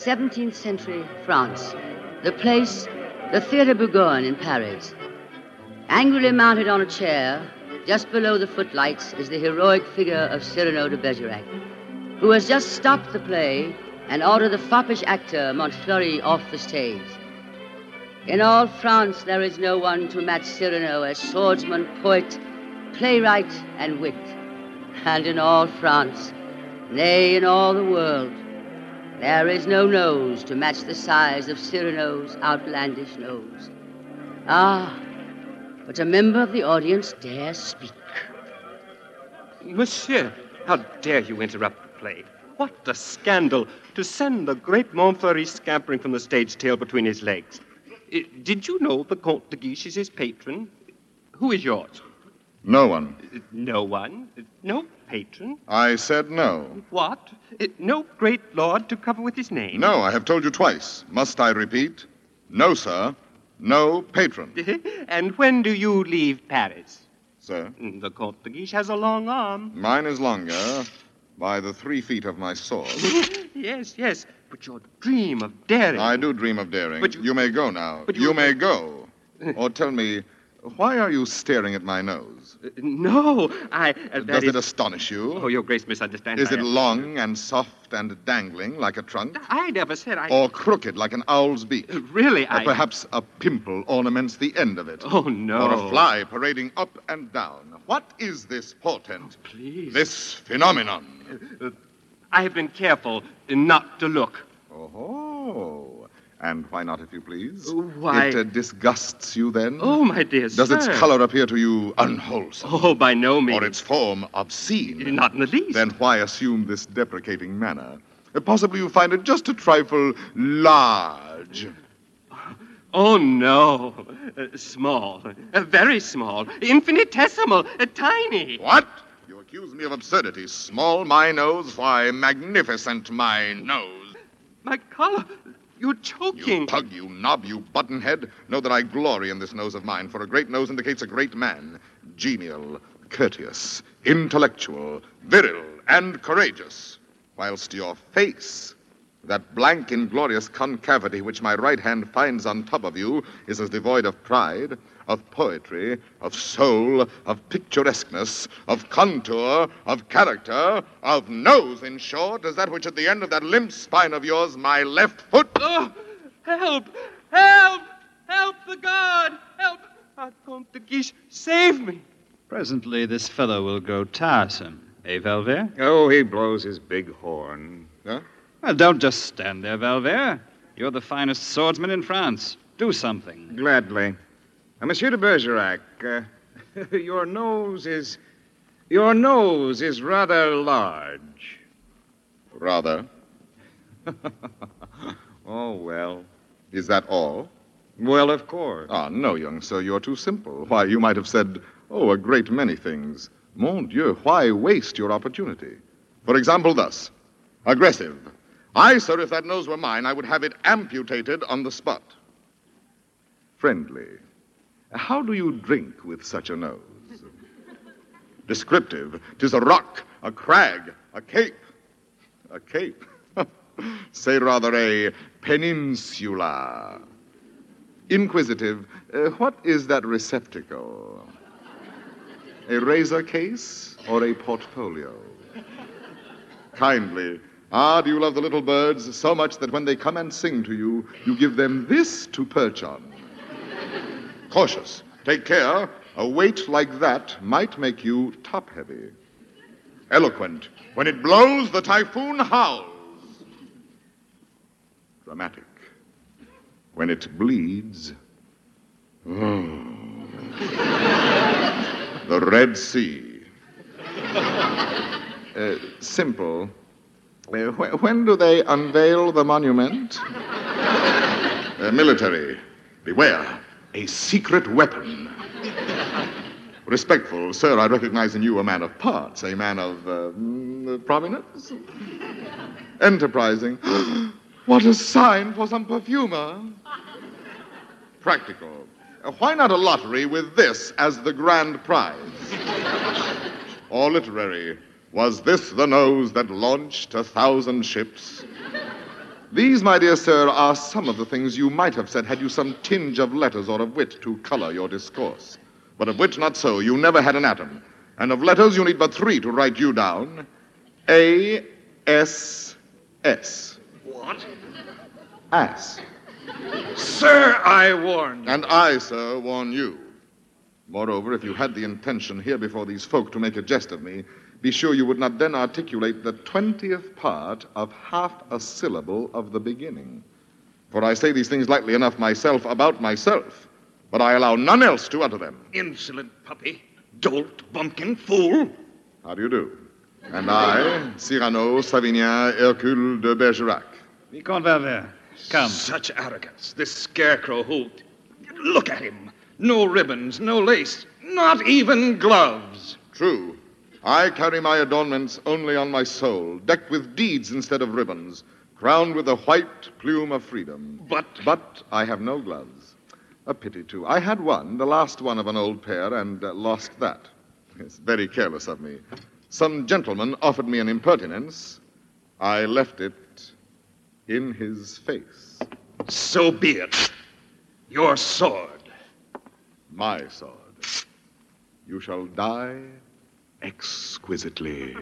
17th century France. The place, the Theatre Bourgogne in Paris. Angrily mounted on a chair, just below the footlights, is the heroic figure of Cyrano de Bergerac, who has just stopped the play and ordered the foppish actor Montfleury off the stage. In all France, there is no one to match Cyrano as swordsman, poet, playwright, and wit. And in all France, nay, in all the world, there is no nose to match the size of Cyrano's outlandish nose. Ah, but a member of the audience dare speak. Monsieur, how dare you interrupt the play? What a scandal to send the great Montfleury scampering from the stage, tail between his legs. Uh, Did you know the Comte de Guiche is his patron? Who is yours? No one. No one. No patron. I said no. What? Uh, No great lord to cover with his name? No, I have told you twice. Must I repeat? No, sir. No patron, and when do you leave Paris? sir. Mm, The Comte de Guiche has a long arm. Mine is longer by the three feet of my sword. yes, yes. But your dream of daring. I do dream of daring. But you- may go now. But you you- may go. or tell me, why are you staring at my nose? Uh, No, I. Uh, Does is- it astonish you? Oh, your Grace misunderstands. Is I it long and soft and dangling like a trunk? I never said I. Or crooked like an owl's beak? Really, Or I. perhaps a pimple ornaments the end of it? Oh no. Or a fly parading up and down? What is this portent? Please. This phenomenon? I have been careful not to look. Oh. And why not, if you please? Why- It uh, disgusts you then? Oh, my dear Does its color appear to you unwholesome? Oh, by no means. Or its form obscene? Not in the least. Then why assume this deprecating manner? Uh, Possibly you find it just a trifle large. Oh, no. Uh, small. Uh, very small. Infinitesimal. Uh, tiny. What? You accuse me of absurdity. Small my nose? Why, magnificent my nose. My color. You're choking. You pug, you knob, you buttonhead. Know that I glory in this nose of mine, for a great nose indicates a great man. Genial, courteous, intellectual, virile, and courageous. Whilst your face, that blank, inglorious concavity which my right hand finds on top of you, is as devoid of pride, of poetry, of soul, of picturesqueness, of contour, of character, of nose, in short, as that which at the end of that limp spine of yours, my left foot. Oh, help! Help! Help the guard! Help! Ah, Comte de Guiche, save me! Presently, this fellow will grow tiresome. Eh, Valvert? Oh, he blows his big horn. Huh? Well, don't just stand there, Valvert. You're the finest swordsman in France. Do something. Gladly. Uh, Monsieur de Bergerac, uh, your nose is. Your nose is rather large. Rather. Oh, well. Is that all? Well, of course. Ah, no, young sir, you're too simple. Why, you might have said, oh, a great many things. Mon Dieu, why waste your opportunity? For example, thus aggressive. I, sir, if that nose were mine, I would have it amputated on the spot. Friendly. How do you drink with such a nose? Descriptive. Tis a rock, a crag, a cape. A cape. Say rather a peninsula. Inquisitive. uh, what is that receptacle? A razor case or a portfolio? Kindly. Ah, do you love the little birds so much that when they come and sing to you, you give them this to perch on? Cautious. Take care. A weight like that might make you top heavy. Eloquent. When it blows, the typhoon howls. Dramatic. When it bleeds. the Red Sea. Uh, simple. Uh, wh- when do they unveil the monument? Uh, military. Beware. A secret weapon. Respectful, sir, I recognize in you a man of parts, a man of uh, mm, prominence. Enterprising. what a sign for some perfumer. Practical. Uh, why not a lottery with this as the grand prize? or literary. Was this the nose that launched a thousand ships? These, my dear sir, are some of the things you might have said had you some tinge of letters or of wit to color your discourse. But of wit, not so. You never had an atom. And of letters, you need but three to write you down A S S. What? Ass. Sir, I warned. And I, sir, warn you. Moreover, if you had the intention here before these folk to make a jest of me, be sure you would not then articulate the twentieth part of half a syllable of the beginning. For I say these things lightly enough myself about myself, but I allow none else to utter them. Insolent puppy. Dolt, bumpkin, fool. How do you do? And I, Cyrano Savinien Hercule de Bergerac. Vicomte Verver, come. Such arrogance. This scarecrow who. Look at him. No ribbons, no lace, not even gloves. True. I carry my adornments only on my soul, decked with deeds instead of ribbons, crowned with the white plume of freedom. But. But I have no gloves. A pity, too. I had one, the last one of an old pair, and uh, lost that. It's very careless of me. Some gentleman offered me an impertinence. I left it in his face. So be it. Your sword. My sword. You shall die exquisitely.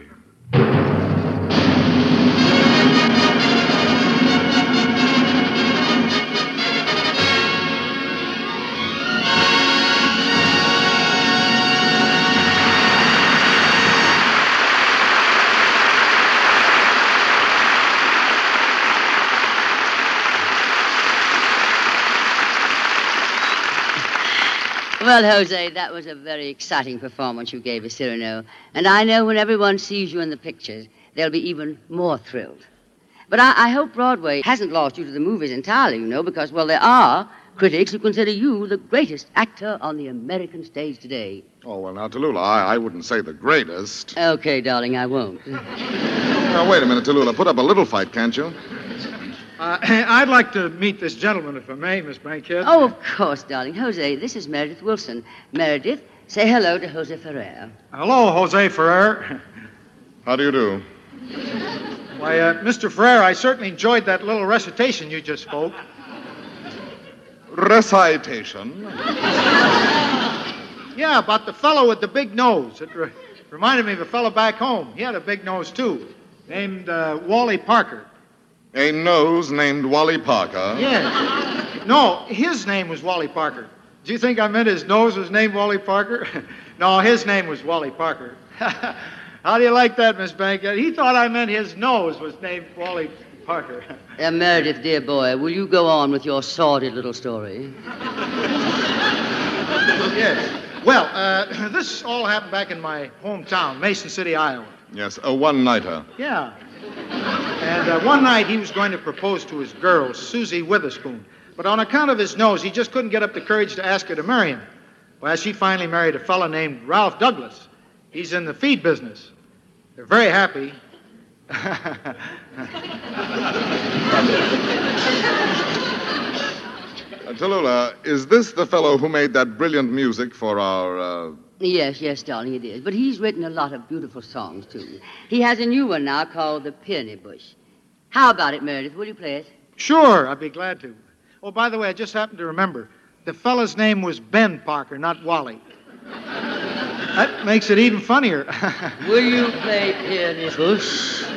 Well, Jose, that was a very exciting performance you gave us, Cyrano. And I know when everyone sees you in the pictures, they'll be even more thrilled. But I, I hope Broadway hasn't lost you to the movies entirely, you know, because, well, there are critics who consider you the greatest actor on the American stage today. Oh, well, now, Tallulah, I, I wouldn't say the greatest. Okay, darling, I won't. Now, wait a minute, Tallulah. Put up a little fight, can't you? Uh, I'd like to meet this gentleman, if I may, Miss Bankhead. Oh, of course, darling. Jose, this is Meredith Willson. Meredith, say hello to Jose Ferrer. Hello, Jose Ferrer. How do you do? Why, uh, Mr. Ferrer, I certainly enjoyed that little recitation you just spoke. Recitation. Yeah, about the fellow with the big nose. It re- reminded me of a fellow back home. He had a big nose, too, named uh, Wally Parker. A nose named Wally Parker. Yeah. No, his name was Wally Parker. Do you think I meant his nose was named Wally Parker? no, his name was Wally Parker. How do you like that, Miss Bankhead? He thought I meant his nose was named Wally Parker. Uh, Meredith, dear boy, will you go on with your sordid little story? yes. Well, uh, this all happened back in my hometown, Mason City, Iowa. Yes, a one nighter. Yeah. And uh, one night he was going to propose to his girl, Susie Witherspoon. But on account of his nose, he just couldn't get up the courage to ask her to marry him. Well, she finally married a fellow named Ralph Douglas. He's in the feed business. They're very happy. Uh, Tallulah, is this the fellow who made that brilliant music for our. Uh... Yes, yes, darling, it is. But he's written a lot of beautiful songs, too. He has a new one now called The Peony Bush. How about it, Meredith? Will you play it? Sure, I'd be glad to. Oh, by the way, I just happened to remember. The fellow's name was Ben Parker, not Wally. That makes it even funnier. Will you play Peony Bush?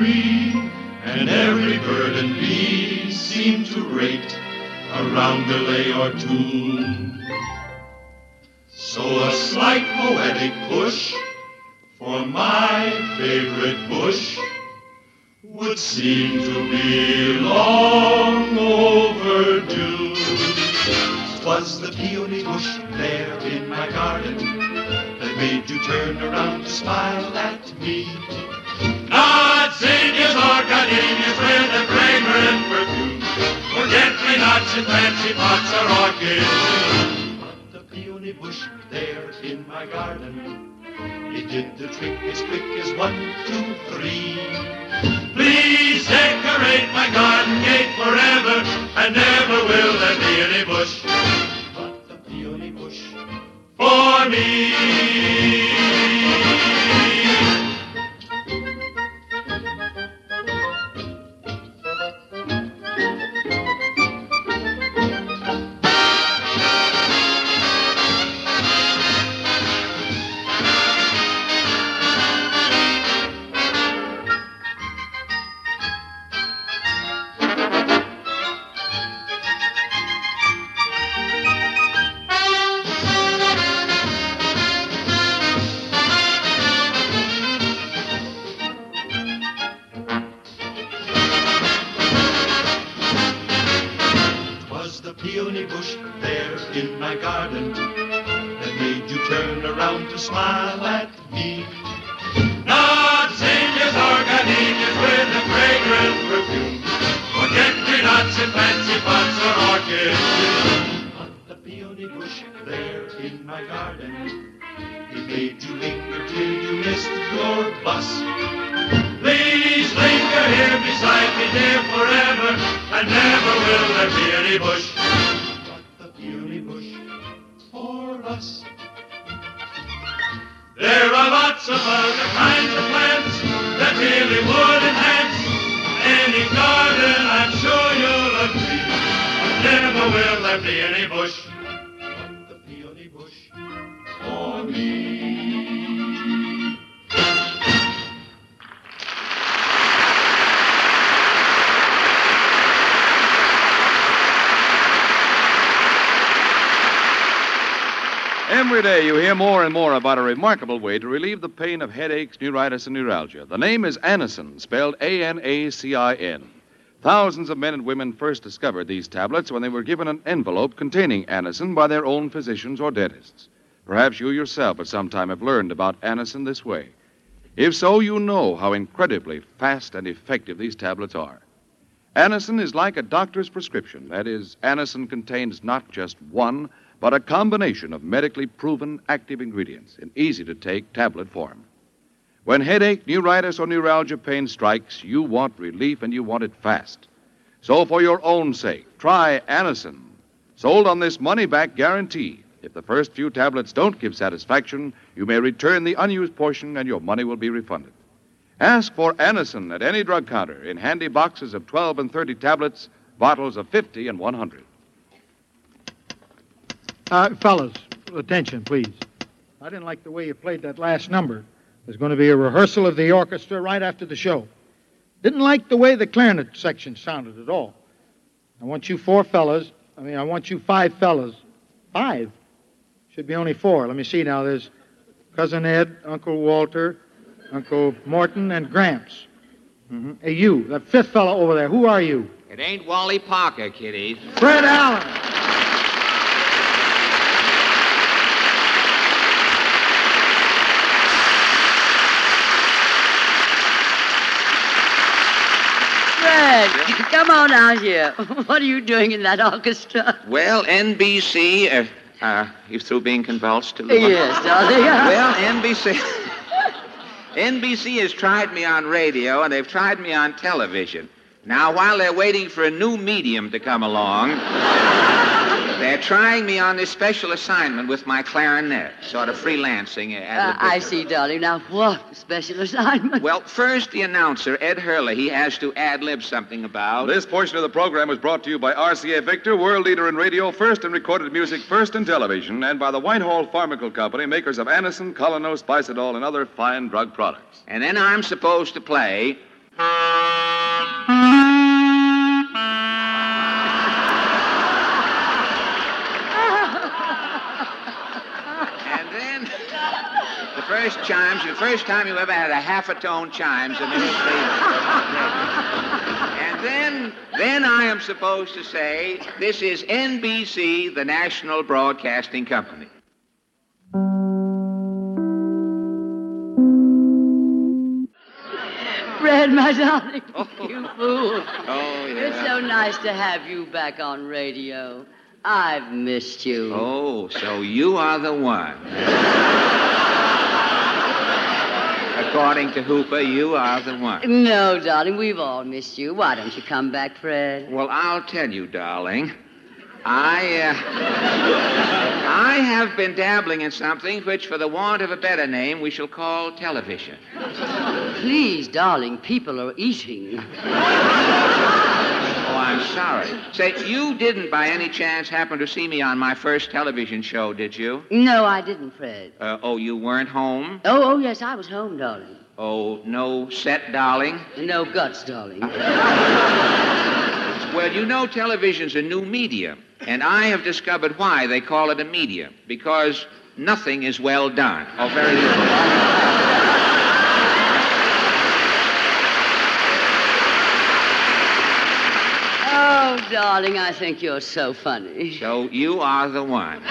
and every bird and bee seemed to rate around a roundelay or two. So a slight poetic push for my favorite bush would seem to be long overdue. Twas the peony bush there in my garden that made you turn around to smile at me. Not zinnias or gardenias with a fragrant perfume, forget-me-nots and fancy pots or orchids. But the peony bush there in my garden, it did the trick as quick as one, two, three. Please decorate my garden gate forever, and never will there be any bush. But the peony bush for me. Smile you hear more and more about a remarkable way to relieve the pain of headaches, neuritis, and neuralgia. The name is Anacin, spelled A N A C I N. Thousands of men and women first discovered these tablets when they were given an envelope containing Anacin by their own physicians or dentists. Perhaps you yourself at some time have learned about Anacin this way. If so, you know how incredibly fast and effective these tablets are. Anacin is like a doctor's prescription. That is, Anacin contains not just one, but a combination of medically proven active ingredients in easy to take tablet form. When headache, neuritis, or neuralgia pain strikes, you want relief and you want it fast. So, for your own sake, try Anacin, Sold on this money back guarantee. If the first few tablets don't give satisfaction, you may return the unused portion and your money will be refunded. Ask for Anacin at any drug counter in handy boxes of 12 and 30 tablets, bottles of 50 and 100. Uh, fellas, attention, please. I didn't like the way you played that last number. There's going to be a rehearsal of the orchestra right after the show. Didn't like the way the clarinet section sounded at all. I want you four fellas, I mean, I want you five fellas. Five? Should be only four. Let me see now. There's Cousin Ed, Uncle Walter, Uncle Morton, and Gramps. Mm-hmm. Hey, you, that fifth fellow over there, who are you? It ain't Wally Parker, kiddies. Fred Allen. Fred, come on out here. What are you doing in that orchestra? Well, NBC, uh, uh, you through being convulsed? Yes, darling. well, NBC. NBC has tried me on radio and they've tried me on television. Now, while they're waiting for a new medium to come along, they're trying me on this special assignment with my clarinet, sort of freelancing. Uh, As a I see, darling. Now, what special assignment? Well, first, the announcer, Ed Herlihy, he has to ad lib something about. This portion of the program was brought to you by RCA Victor, world leader in radio, first in recorded music, first in television, and by the Whitehall Pharmaceutical Company, makers of Anacin, Kolynos, Bisodol, and other fine drug products. And then I'm supposed to play. And then the first chimes, the first time you ever had a half a tone chimes in the history. And then, then I am supposed to say, this is NBC, the National Broadcasting Company. Fred, my darling. Oh. You fool. Oh, It's so nice to have you back on radio. I've missed you. Oh, so you are the one. According to Hooper, you are the one. No, darling, we've all missed you. Why don't you come back, Fred? Well, I'll tell you, darling. I, uh, I have been dabbling in something which, for the want of a better name, we shall call television. Please, darling, people are eating. Oh, I'm sorry. Say, you didn't by any chance happen to see me on my first television show, did you? No, I didn't, Fred. Uh, oh, you weren't home? Oh, oh, yes, I was home, darling. Oh, no set, darling? No guts, darling. Well, you know television's a new medium, and I have discovered why they call it a medium. Because nothing is well done. Oh, very little. Oh, darling, I think you're so funny. So you are the one.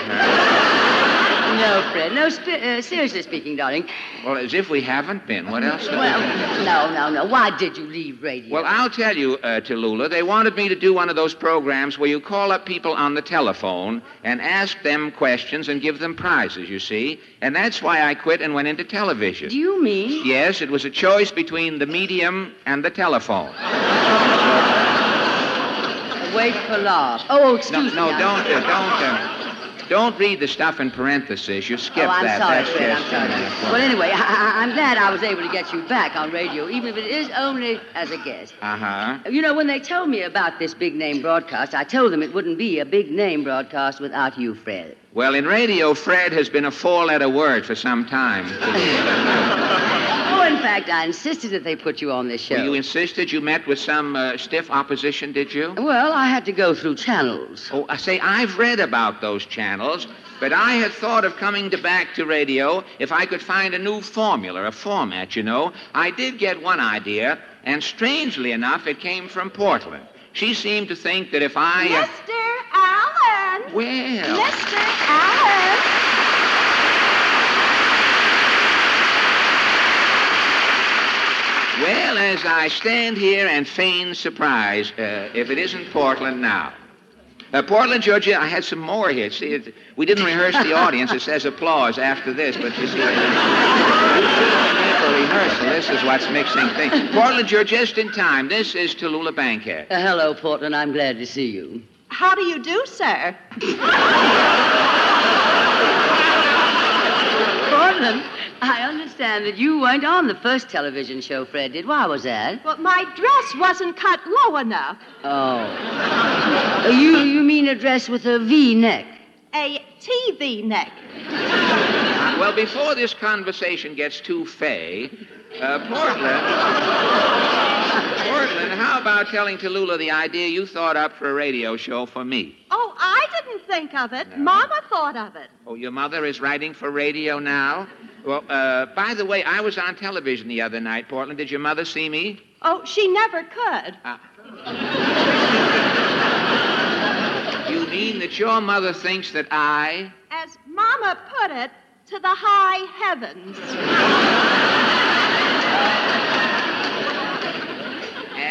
No, Fred. No, sp- uh, seriously speaking, darling. Well, as if we haven't been. What else? Well, no, no, no. Why did you leave radio? Well, I'll tell you, uh, Tallulah, they wanted me to do one of those programs where you call up people on the telephone and ask them questions and give them prizes, you see. And that's why I quit and went into television. Do you mean? Yes, it was a choice between the medium and the telephone. Wait for love. Oh, No, excuse no, me. I'm- don't, uh, don't, uh, don't read the stuff in parentheses. You skip oh, I'm that. sorry, That's Fred. I'm sorry. uh, Well, anyway, I, I'm glad I was able to get you back on radio, even if it is only as a guest. Uh-huh. You know, when they told me about this big name broadcast, I told them it wouldn't be a big name broadcast without you, Fred. Well, in radio, Fred has been a four-letter word for some time. In fact, I insisted that they put you on this show. Well, you insisted you met with some uh, stiff opposition, did you? Well, I had to go through channels. Oh, I say, I've read about those channels, but I had thought of coming to back to radio if I could find a new formula, a format, you know. I did get one idea, and strangely enough, it came from Portland. She seemed to think that if I. uh, Mr. Allen. Well. Mr. Allen. Well, as I stand here and feign surprise, uh, if it isn't Portland now. Uh, Portland, Georgia, I had some more here. See, it, we didn't rehearse the audience. It says applause after this, but you see, we shouldn't have rehearsal. This is what's mixing things. Portland, you're just in time. This is Tallulah Bankhead. Uh, hello, Portland. I'm glad to see you. How do you do, sir? Portland, I understand that you weren't on the first television show Fred did. Why was that? Well, my dress wasn't cut low enough. Oh. You, you mean a dress with a V neck? A TV neck. Well, before this conversation gets too fey, uh, Portland. Portland, how about telling Tallulah the idea you thought up for a radio show for me? Oh, I didn't think of it. Mama thought of it. Oh, your mother is writing for radio now? Well, uh, by the way, I was on television the other night, Portland. Did your mother see me? Oh, she never could. You mean that your mother thinks that I. As Mama put it, to the high heavens.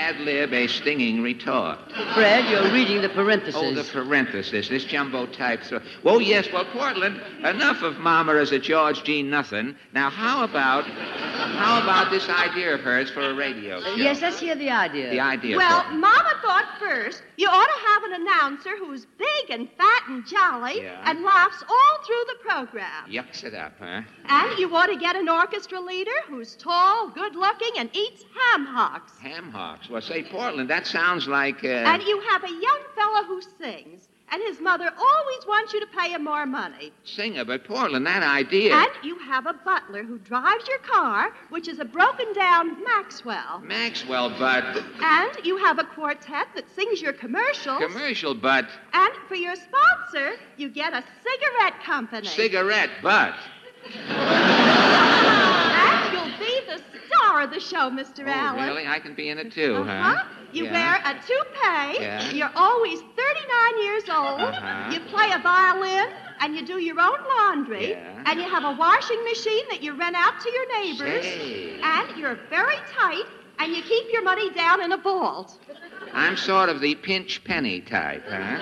Ad lib a stinging retort. Fred, you're reading the parentheses. Oh, the parenthesis, this jumbo type. Throw. Oh, yes, well, Portland, enough of Mama as a George Jean Nathan. Now, how about, how about this idea of hers for a radio show? Yes, let's hear the idea. The idea. Well, Portland. Mama thought first you ought to have an announcer who's big and fat and jolly Yeah. and laughs all through the program. Yucks it up, huh? And you ought to get an orchestra leader who's tall, good looking, and eats ham hocks. Ham hocks. Well, say, Portland, that sounds like. Uh... And you have a young fellow who sings, and his mother always wants you to pay him more money. Singer, but Portland, that idea. And you have a butler who drives your car, which is a broken down Maxwell. Maxwell, but. And you have a quartet that sings your commercials. Commercial, but. and for your sponsor, you get a cigarette company. Cigarette, but. And you'll be the star of the show, Mr. Oh, Allen. really? I can be in it too, Uh-huh. huh? You Yeah. wear a toupee. Yeah. You're always 39 years old. Uh-huh. You play a violin, and you do your own laundry. Yeah. And you have a washing machine that you rent out to your neighbors. Say. And you're very tight, and you keep your money down in a vault. I'm sort of the pinch penny type, huh?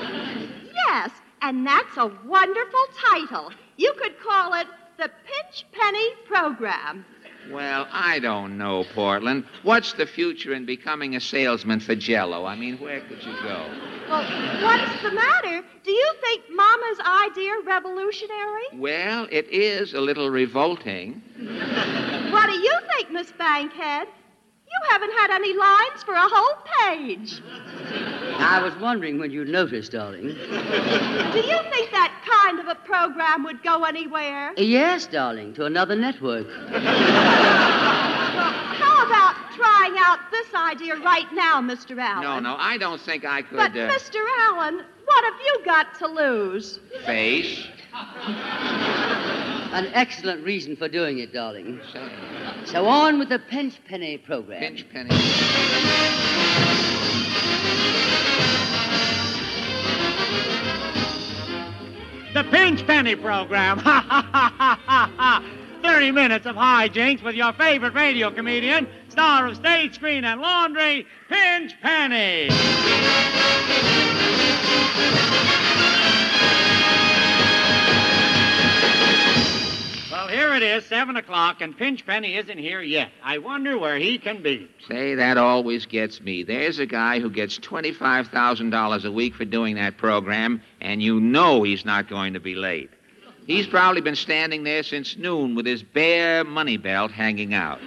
Yes, and that's a wonderful title. You could call it the Pinch Penny Program. Well, I don't know, Portland. What's the future in becoming a salesman for Jello? I mean, where could you go? Well, what's the matter? Do you think Mama's idea revolutionary? Well, it is a little revolting. What do you think, Miss Bankhead? You haven't had any lines for a whole page. I was wondering when you'd notice, darling. Do you think that kind of a program would go anywhere? Yes, darling, to another network. How about trying out this idea right now, Mr. Allen? No, no, I don't think I could. But, uh, Mr. Allen, what have you got to lose? Face. An excellent reason for doing it, darling. So on with the Pinch Penny program. Pinch Penny. The Pinch Penny program. Ha ha ha ha ha ha. 30 minutes of hijinks with your favorite radio comedian, star of stage, screen, and laundry, Pinch Penny. Here it is, 7 o'clock, and Pinch Penny isn't here yet. I wonder where he can be. Say, that always gets me. There's a guy who gets $25,000 a week for doing that program, and you know he's not going to be late. He's probably been standing there since noon with his bare money belt hanging out.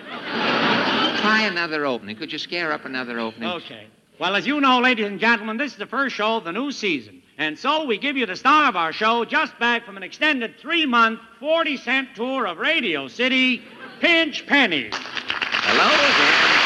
Try another opening. Could you scare up another opening? Okay. Well, as you know, ladies and gentlemen, this is the first show of the new season. And so we give you the star of our show, just back from an extended three month, 40 cent tour of Radio City, Pinch Penny. Hello again.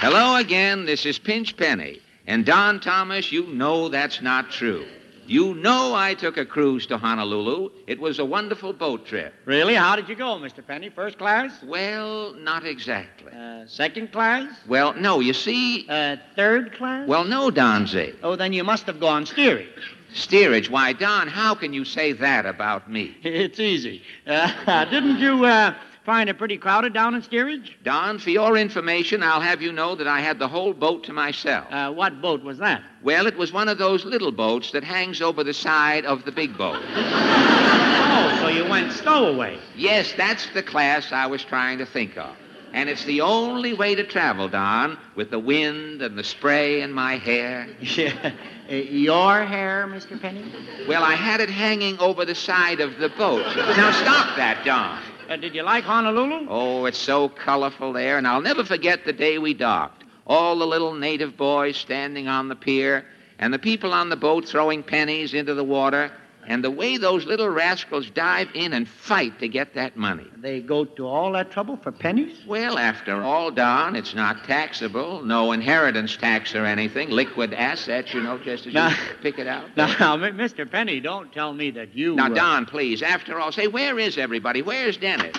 Hello again. This is Pinch Penny. And Don Thomas, you know that's not true. You know I took a cruise to Honolulu. It was a wonderful boat trip. Really? How did you go, Mr. Penny? First class? Well, not exactly. Uh, second class? Well, no, you see. Uh, third class? Well, no, Donzie. Oh, then you must have gone steerage. Steerage? Why, Don, how can you say that about me? It's easy. Uh, didn't you uh, find it pretty crowded down in steerage? Don, for your information, I'll have you know that I had the whole boat to myself. Uh, what boat was that? Well, it was one of those little boats that hangs over the side of the big boat. Oh, so you went stowaway. Yes, that's the class I was trying to think of. And it's the only way to travel, Don, with the wind and the spray in my hair. Yeah. Uh, your hair, Mr. Penny? Well, I had it hanging over the side of the boat. Now stop that, Don. Uh, did you like Honolulu? Oh, it's so colorful there, and I'll never forget the day we docked. All the little native boys standing on the pier, and the people on the boat throwing pennies into the water, and the way those little rascals dive in and fight to get that money. They go to all that trouble for pennies? Well, after all, Don, it's not taxable. No inheritance tax or anything. Liquid assets, you know, just as Now- you pick it out. Now, now, Mr. Penny, don't tell me that you. Now, uh, Don, please, after all, say, where is everybody? Where's Dennis?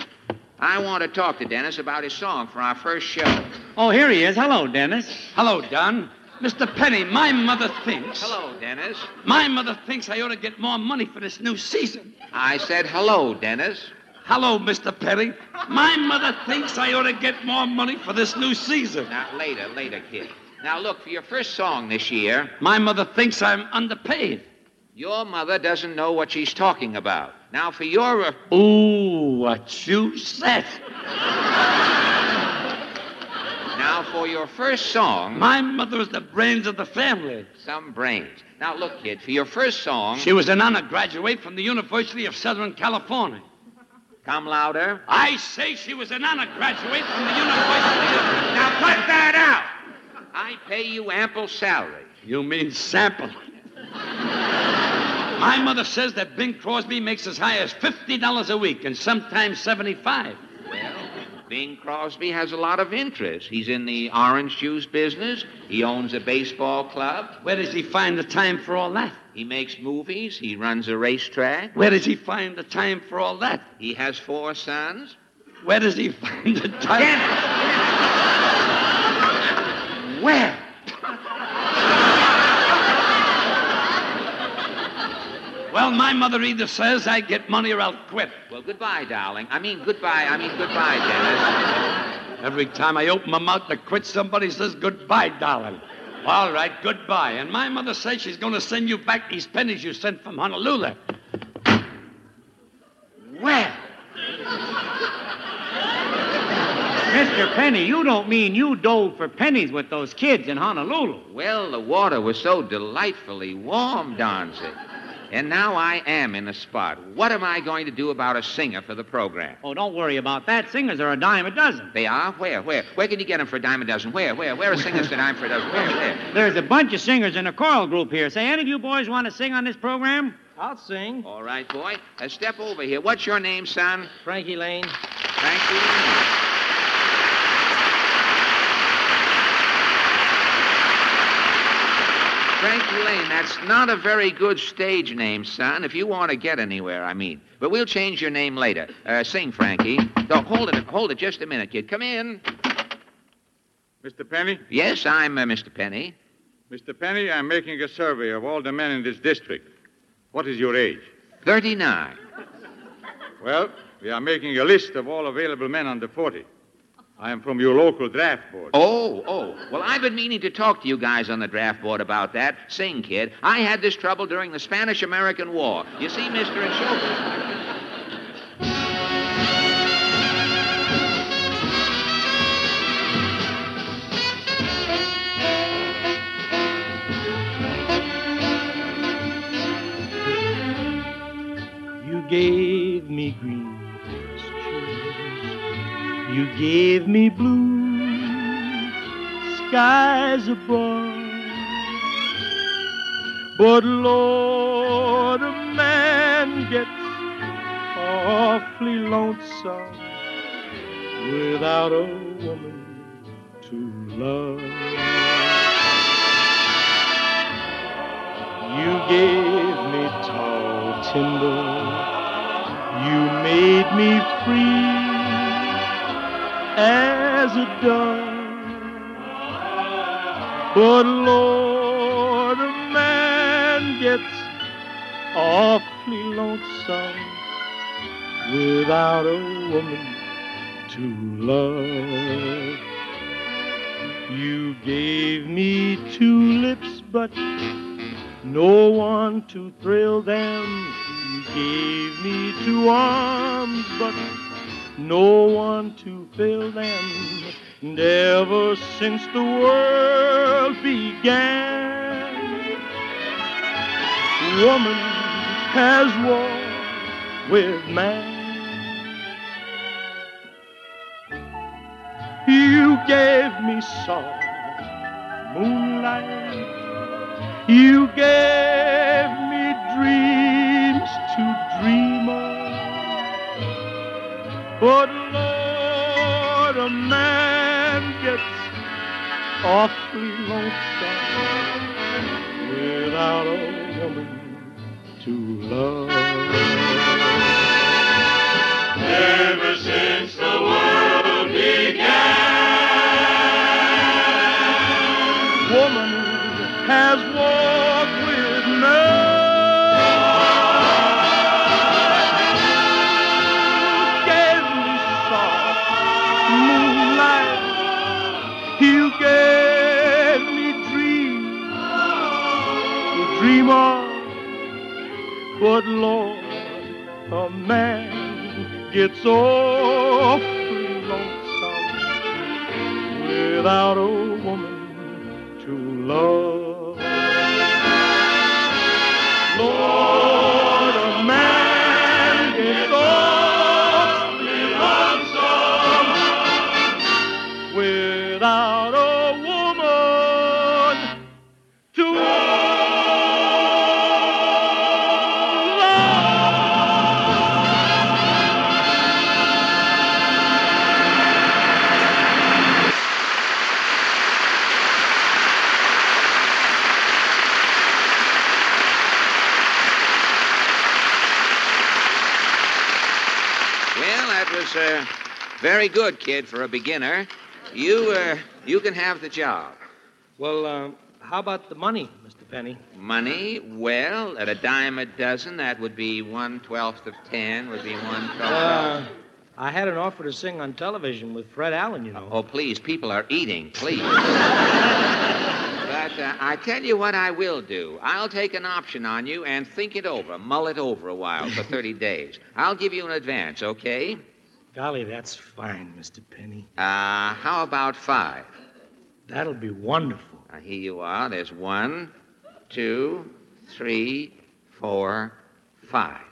I want to talk to Dennis about his song for our first show. Oh, here he is. Hello, Dennis. Hello, Don. Mr. Penny, my mother thinks. Hello, Dennis. My mother thinks I ought to get more money for this new season. I said hello, Dennis. Hello, Mr. Penny. My mother thinks I ought to get more money for this new season. Now, later, later, kid. Now, look, for your first song this year, My mother thinks I'm underpaid. your mother doesn't know what she's talking about. Now, for your. Uh, Ooh, what you said. Now, for your first song. My mother was the brains of the family. Some brains. Now, look, kid, for your first song. She was an honor graduate from the University of Southern California. Come louder. I say she was an honor graduate from the University of... Now, cut that out. I pay you ample salary. You mean sample. My mother says that Bing Crosby makes as high as $50 a week and sometimes 75 Well, Bing Crosby has a lot of interest. He's in the orange juice business. He owns a baseball club. Where does he find the time for all that? He makes movies. He runs a racetrack. Where does he find the time for all that? He has four sons. Where does he find the time? Where? Well, my mother either says I get money or I'll quit. Well, goodbye, darling. I mean, goodbye. I mean, goodbye, Dennis. Every time I open my mouth to quit, somebody says, goodbye, darling. All right, goodbye. And my mother says she's going to send you back these pennies you sent from Honolulu. Well. Mr. Penny, you don't mean you dove for pennies with those kids in Honolulu. Well, the water was so delightfully warm, Donzie. And now I am in the spot. What am I going to do about a singer for the program? Oh, don't worry about that. Singers are a dime a dozen. They are? Where? Where? Where can you get them for a dime a dozen? Where? Where? Where are singers for a dime for a dozen? Where? Where? There's a bunch of singers in a choral group here. Say, any of you boys want to sing on this program? I'll sing. All right, boy. Uh, step over here. What's your name, son? Frankie Laine. Frankie Laine. Frankie Laine, that's not a very good stage name, son, if you want to get anywhere, I mean. But we'll change your name later. Uh, sing, Frankie. No, hold it, hold it just a minute, kid. Come in. Mr. Penny? Yes, I'm uh, Mr. Penny. Mr. Penny, I'm making a survey of all the men in this district. What is your age? 39. Well, we are making a list of all available men under 40. I am from your local draft board. Oh, oh. Well, I've been meaning to talk to you guys on the draft board about that. Sing, kid. I had this trouble during the Spanish American War. You see, mister, and show. You gave me green pastures. You gave me blue skies above. But Lord, a man gets awfully lonesome without a woman to love. You gave me tall timber. You made me free as a dove. But Lord, a man gets awfully lonesome without a woman to love. You gave me two lips, but no one to thrill them. You gave me two arms, but no one to fill them. And ever since the world began, woman has walked with man. You gave me soft moonlight. You gave me dreams But Lord, a man gets awfully lonesome without a woman to love. Ever since the world began, woman has walked But Lord, a man gets awfully lonesome without a woman to love. Good, kid, for a beginner. You, uh, you can have the job. Well, uh, how about the money, Mr. Penny? Money, well, at a dime a dozen, that would be one twelfth of ten, would be one twelfth. Uh, I had an offer to sing on television with Fred Allen, you know. Oh, please, people are eating, please. but uh, I tell you what I will do. I'll take an option on you and think it over, mull it over a while for 30 days. I'll give you an advance, okay? Golly, that's fine, Mr. Penny. Uh, how about five? That'll be wonderful. Now, here you are. There's one, two, three, four, five.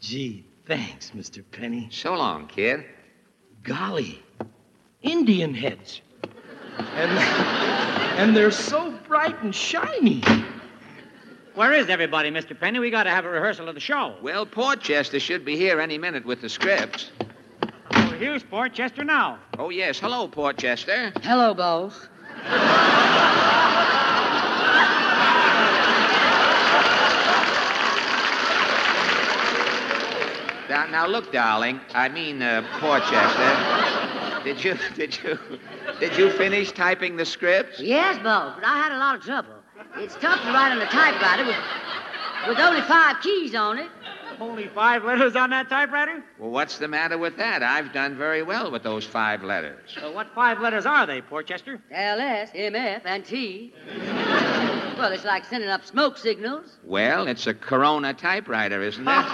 Gee, thanks, Mr. Penny. So long, kid. Golly, Indian heads. And, and they're so bright and shiny. Where is everybody, Mr. Penny? We got to have a rehearsal of the show. Well, Portchester should be here any minute with the scripts. Here's Portchester now. Oh, yes. Hello, Portchester. Hello, boss. Now, now look, darling. I mean, uh, Portchester. Did you, did you, did you finish typing the scripts? Yes, boss, but I had a lot of trouble. It's tough to write on a typewriter with, with only five keys on it. Only five letters on that typewriter? Well, what's the matter with that? I've done very well with those five letters. So what five letters are they, Portchester? LS, MF, and T. well, it's like sending up smoke signals. Well, it's a Corona typewriter, isn't it?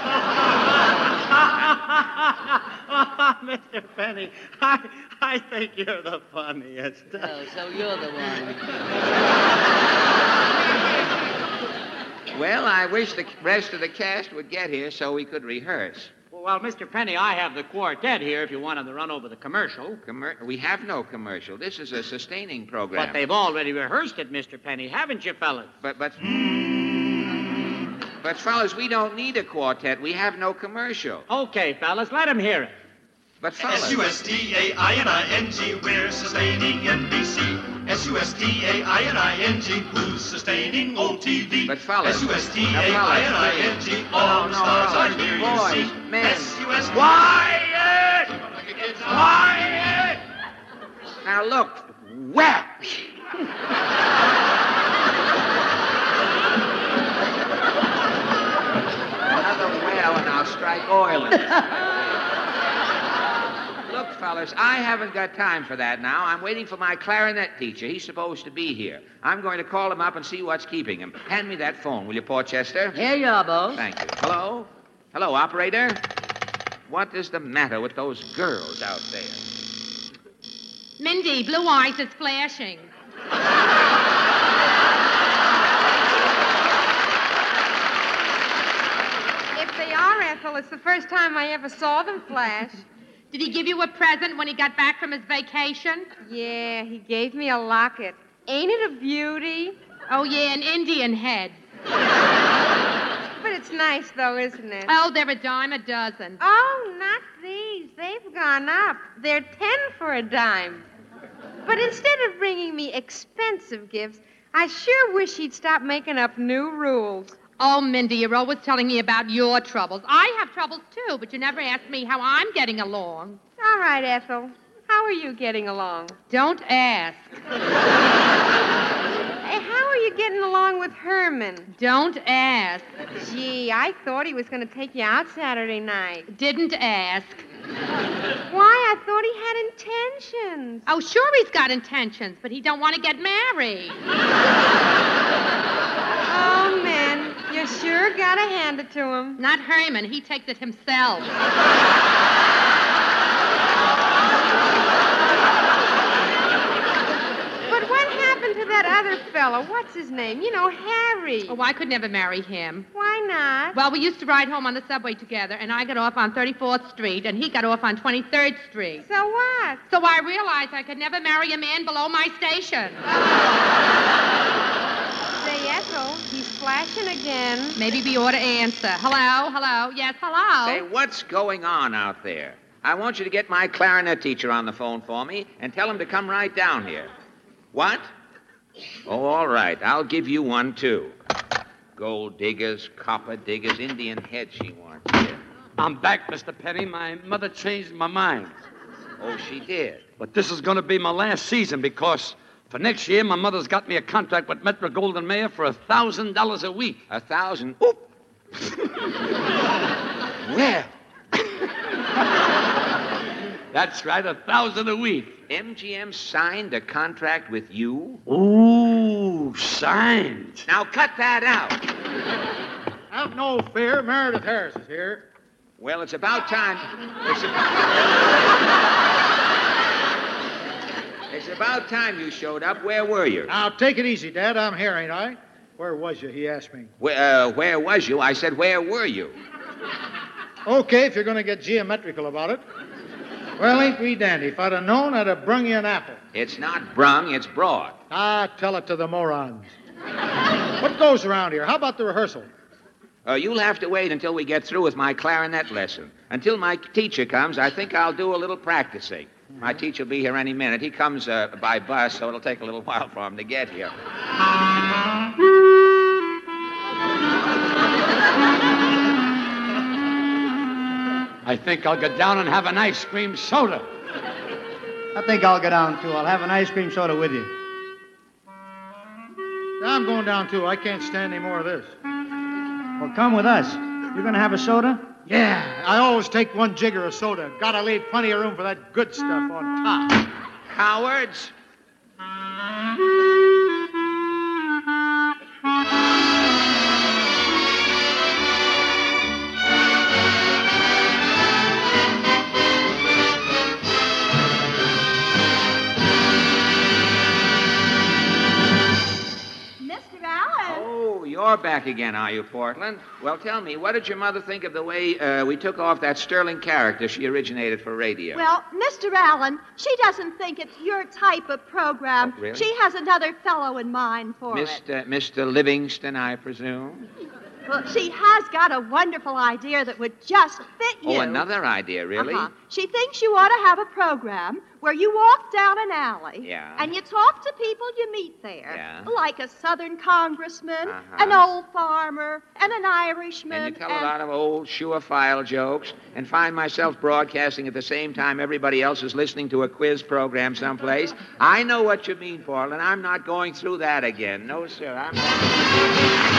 Mr. Penny, I, I think you're the funniest. Oh, so you're the one. well, I wish the rest of the cast would get here so we could rehearse. Well, Mr. Penny, I have the quartet here if you want them to run over the commercial. Commer- we have no commercial. This is a sustaining program. But they've already rehearsed it, Mr. Penny, haven't you, fellas? But, but. But, fellas, we don't need a quartet. We have no commercial. Okay, fellas, let 'em hear it. But. S-U-S-T-A-I-N-I-N-G, we're sustaining NBC. S-U-S-T-A-I-N-I-N-G, who's sustaining OTV? But, fellas. S-U-S-T-A-I-N-I-N-G, all No, stars are here, you see. men. S-U-S... Quiet! Quiet! Now, look. Well. Another well, and I'll strike oil in it. Look, fellas, I haven't got time for that now. I'm waiting for my clarinet teacher. He's supposed to be here. I'm going to call him up and see what's keeping him. Hand me that phone, will you, Portchester? Here you are, boss. Thank you. Hello? Hello, operator? What is the matter with those girls out there? Mindy, blue eyes is flashing. If they are, Ethel, it's the first time I ever saw them flash. Did he give you a present when he got back from his vacation? Yeah, he gave me a locket. Ain't it a beauty? Oh, yeah, an Indian head. But it's nice, though, isn't it? Oh, they're a dime a dozen. Oh, not these. They've gone up. They're ten for a dime. But instead of bringing me expensive gifts, I sure wish he'd stop making up new rules. Oh, Mindy, you're always telling me about your troubles. I have troubles too, but you never ask me how I'm getting along. All right, Ethel. How are you getting along? Don't ask. Hey, how are you getting along with Herman? Don't ask. Gee, I thought he was going to take you out Saturday night. Didn't ask. Why? I thought he had intentions. Oh, sure he's got intentions, but he don't want to get married. Oh, sure got to hand it to him. Not Herman. He takes it himself. But what happened to that other fellow? What's his name? You know, Harry. Oh, I could never marry him. Why not? Well, we used to ride home on the subway together, and I got off on 34th Street, and he got off on 23rd Street. So what? So I realized I could never marry a man below my station. Say, Ethel, flashing again. Maybe we ought to answer. Hello? Hello? Yes, hello? Say, what's going on out there? I want you to get my clarinet teacher on the phone for me and tell him to come right down here. What? Oh, all right. I'll give you one, too. Gold diggers, copper diggers, Indian head she wants here. I'm back, Mr. Penny. My mother changed my mind. Oh, she did. But this is going to be my last season because for next year, my mother's got me a contract with Metro-Goldwyn-Mayer for a $1,000 a week. A thousand? Oop! well, That's right, a thousand a week. MGM signed a contract with you? Ooh, signed. Now cut that out. Have no fear. Meredith Harris is here. Well, it's about time. It's about... about time you showed up. Where were you? Now, take it easy, Dad. I'm here, ain't I? Where was you? He asked me. Where, uh, where was you? I said, where were you? Okay, if you're going to get geometrical about it. Well, ain't we dandy? If I'd have known, I'd have brung you an apple. It's not brung, it's brought. Ah, tell it to the morons. what goes around here? How about the rehearsal? Uh, you'll have to wait until we get through with my clarinet lesson. Until my teacher comes, I think I'll do a little practicing. My teacher will be here any minute. He comes uh, by bus, so it'll take a little while for him to get here. I think I'll go down and have an ice cream soda. I think I'll go down too. I'll have an ice cream soda with you. I'm going down too. I can't stand any more of this. Well, come with us. You're going to have a soda? Yeah, I always take one jigger of soda. Gotta leave plenty of room for that good stuff on top. Cowards. You're back again, are you, Portland? Well, tell me, what did your mother think of the way uh, we took off that sterling character she originated for radio? Well, Mr. Allen, she doesn't think it's your type of program. Oh, really? She has another fellow in mind for it. Mr. Mr. Livingston, I presume? Well, she has got a wonderful idea that would just fit you. Oh, another idea, really? Uh-huh. She thinks you ought to have a program where you walk down an alley Yeah. and you talk to people you meet there, Yeah. like a Southern congressman, Uh-huh. an old farmer, and an Irishman. And you tell a lot of old surefile jokes and find myself broadcasting at the same time everybody else is listening to a quiz program someplace. I know what you mean, Portland. I'm not going through that again. No, sir. I'm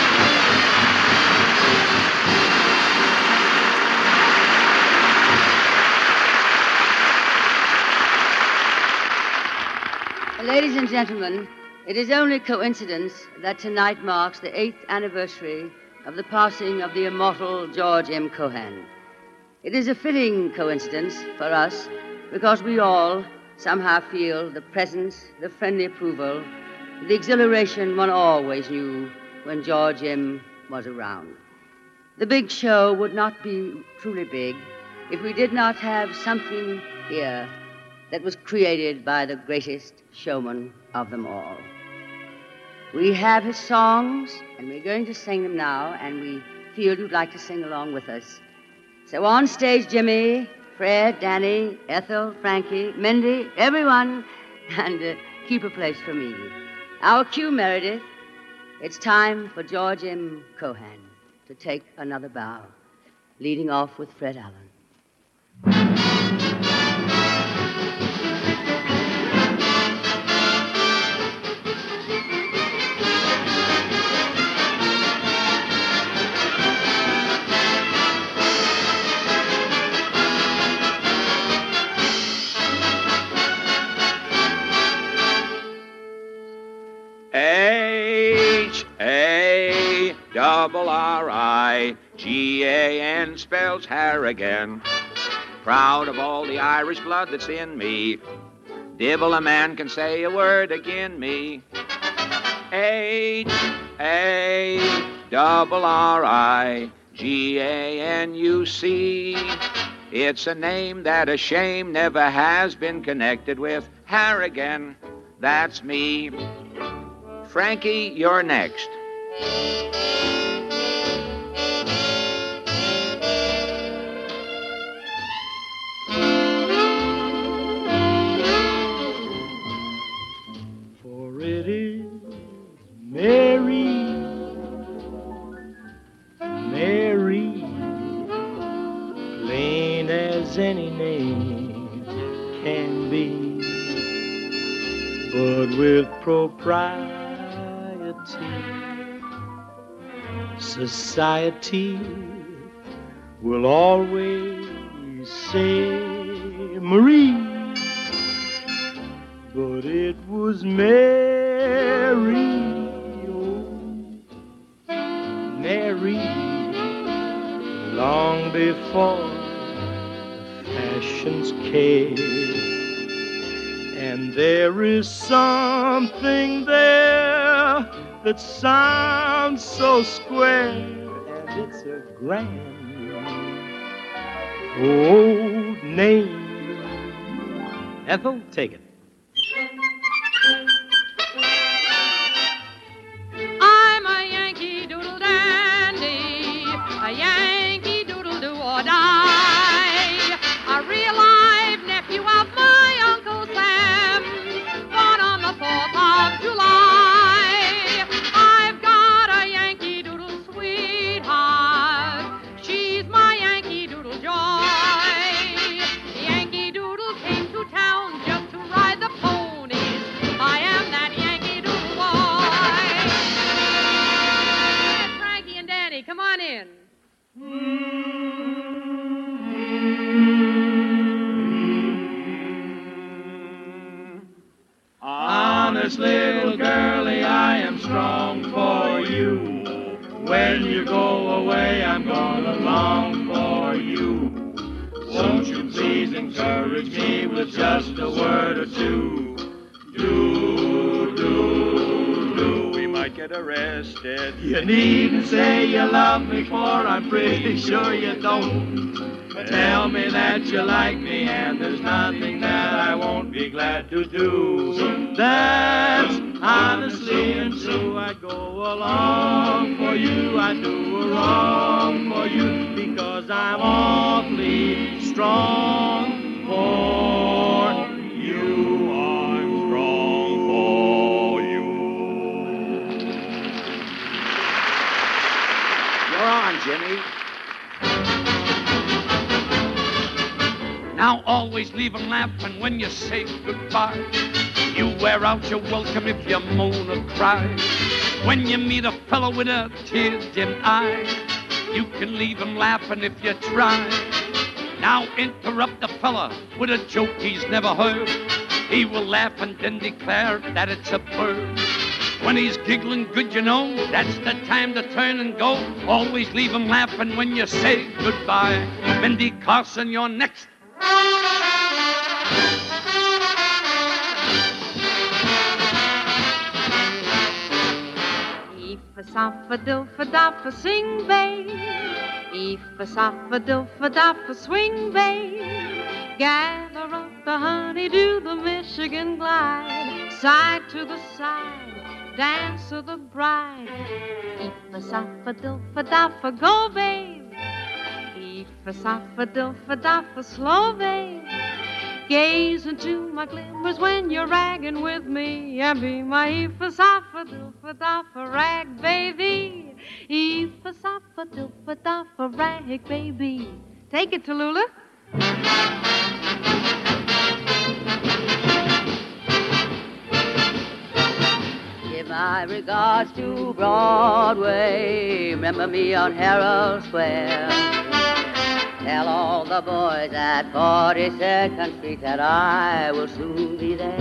Ladies and gentlemen, it is only coincidence that tonight marks the eighth anniversary of the passing of the immortal George M. Cohan. It is a fitting coincidence for us because we all somehow feel the presence, the friendly approval, the exhilaration one always knew when George M. was around. The big show would not be truly big if we did not have something here that was created by the greatest showman of them all. We have his songs, and we're going to sing them now, and we feel you'd like to sing along with us. So on stage, Jimmy, Fred, Danny, Ethel, Frankie, Mindy, everyone, and uh, keep a place for me. Our cue, Meredith. It's time for George M. Cohan to take another bow, leading off with Fred Allen. Double R I G A N spells Harrigan. Proud of all the Irish blood that's in me. Dibble a man can say a word agin me. H A double R I G A N U C. It's a name that a shame never has been connected with. Harrigan, that's me. Frankie, you're next. With propriety, society will always say Marie. But it was Mary, oh, Mary, long before fashions came. And there is something there that sounds so square, and it's a grand old name. Ethel, take it. Away, I'm gonna long for you. Won't you please encourage me with just a word or two? Do, do, do. We might get arrested. You needn't say you love me, for I'm pretty sure you don't. Tell me that you like me, and there's nothing that I won't be glad to do. That's honestly and true. I go along for you, I do a wrong for you, because I'm awfully strong for you. I'm strong for you. You're on, Jimmy. Now always leave 'em laughing when you say goodbye. You wear out your welcome if you moan or cry. When you meet a fellow with a tear-dimmed eye, you can leave him laughing if you try. Now interrupt the fella with a joke he's never heard. He will laugh and then declare that it's a bird. When he's giggling good, you know, that's the time to turn and go. Always leave him laughing when you say goodbye. Mindy Carson, you're next. Eefa saffa sing babe. Eefa saffa dilfa daffa swing babe. Gather up the honey, do the Michigan glide. Side to the side, dance to the bride. If Eefa saffa go babe. Eefa saffa dilfa daffa slow babe. Gaze into my glimmers when you're ragging with me and be my dilfa daffa rag baby. Dilfa daffa rag baby. Take it, Tallulah. Give my regards to Broadway. Remember me on Herald Square. Tell all the boys at 42nd Street that I will soon be there.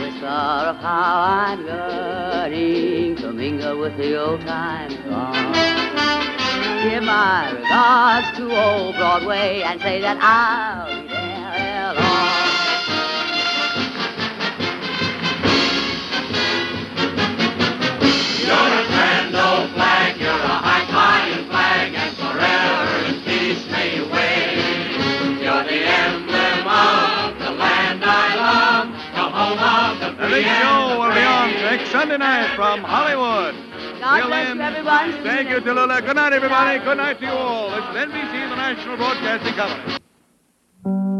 Whisper of how I'm yearning to mingle with the old time throng. Give my regards to old Broadway and say that I'll be there ere long. You're a grand old flag, big show will be on next Sunday night from Hollywood. God Till bless then, everyone. Thank you, Tallulah. Good night, everybody. Good night to you all. This is NBC, the National Broadcasting Company.